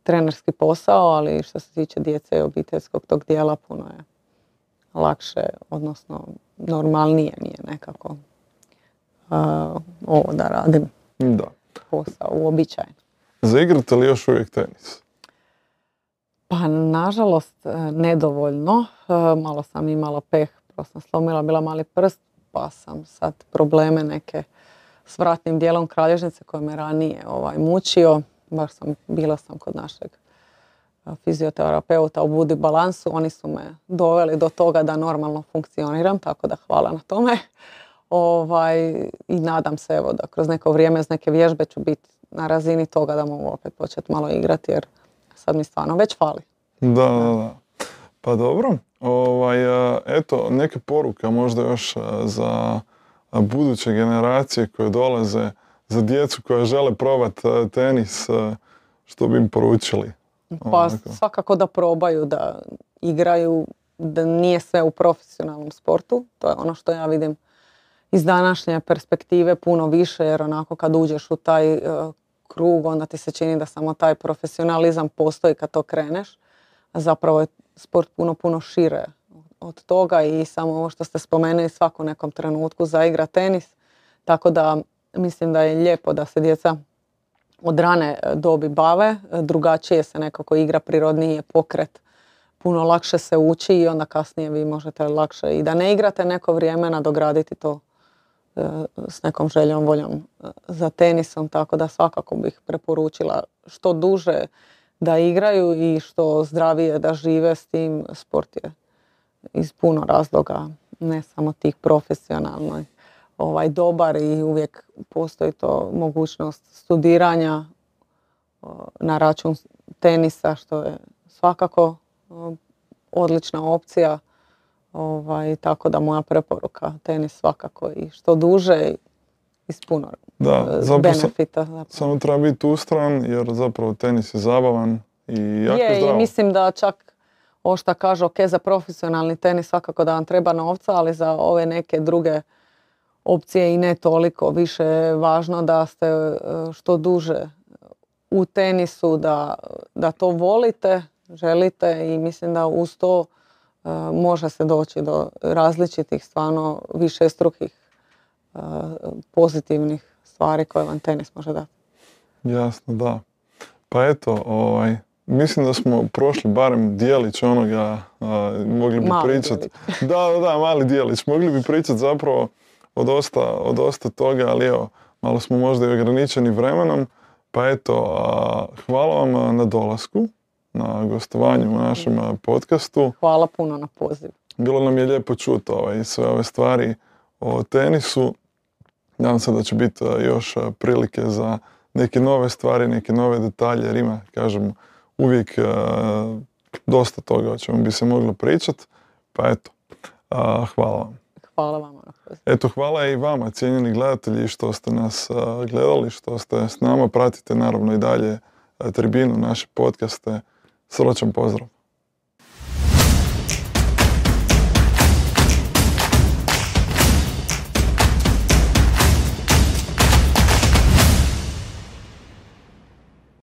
trenerski posao, ali što se tiče djece i obiteljskog tog dijela, puno je lakše, odnosno normalnije mi je nekako uh, ovo da radim. Da. Posao, uobičajen. Zaigrate li još uvijek tenis? Pa nažalost e, nedovoljno. E, malo sam imala peh, pa sam slomila bila mali prst, pa sam sad probleme neke s vratnim dijelom kralježnice koje me ranije ovaj, mučio. Baš sam, bila sam kod našeg fizioterapeuta u Budi balansu. Oni su me doveli do toga da normalno funkcioniram, tako da hvala na tome. Ovaj, I nadam se evo, da kroz neko vrijeme z neke vježbe ću biti na razini toga da mogu opet početi malo igrati jer sad mi stvarno već fali. Da, da, da. Pa dobro, ovaj, eto neke poruke možda još za buduće generacije koje dolaze, za djecu koja žele probati tenis, što bi im poručili? Pa Onako. svakako da probaju, da igraju, da nije sve u profesionalnom sportu. To je ono što ja vidim iz današnje perspektive puno više, jer onako kad uđeš u taj e, krug, onda ti se čini da samo taj profesionalizam postoji kad to kreneš. Zapravo je sport puno, puno šire od toga i samo ovo što ste spomenuli, svako nekom trenutku zaigra tenis. Tako da mislim da je lijepo da se djeca od rane e, dobi bave, e, drugačije se nekako igra, prirodniji pokret, puno lakše se uči i onda kasnije vi možete lakše i da ne igrate neko vrijeme nadograditi to e, s nekom željom, voljom za tenisom, tako da svakako bih preporučila što duže da igraju i što zdravije da žive s tim. Sport je iz puno razloga, ne samo tih profesionalnih ovaj, dobar i uvijek postoji to mogućnost studiranja na račun tenisa što je svakako odlična opcija. Ovaj, tako da moja preporuka tenis svakako i što duže i s puno Da, e, zapravo benefita. zapravo. Samo treba biti ustran jer zapravo tenis je zabavan i jako Je, zdravo. i mislim da čak ovo što kaže, ok, za profesionalni tenis svakako da vam treba novca, ali za ove neke druge opcije i ne toliko. Više je važno da ste e, što duže u tenisu, da, da to volite, želite i mislim da uz to e, može se doći do različitih stvarno višestrukih e, pozitivnih stvari koje vam tenis može dati. Jasno, da. Pa eto, ovaj, mislim da smo prošli barem dijelić onoga, a, mogli bi pričati. Da, da, da, mali dijelić. Mogli bi pričati zapravo o dosta, o dosta toga, ali evo, malo smo možda i ograničeni vremenom. Pa eto, a, hvala vam na dolasku, na gostovanju u našem podcastu. Hvala puno na poziv. Bilo nam je lijepo čuti ovaj, sve ove stvari o tenisu. Nadam se da će biti još prilike za neke nove stvari, neke nove detalje, jer ima, kažem, uvijek dosta toga o čemu bi se moglo pričati. Pa eto, hvala vam. Hvala vam na pozivu. Eto, hvala i vama, cijenjeni gledatelji, što ste nas gledali, što ste s nama. Pratite naravno i dalje tribinu, naše podcaste. Srdačan pozdrav.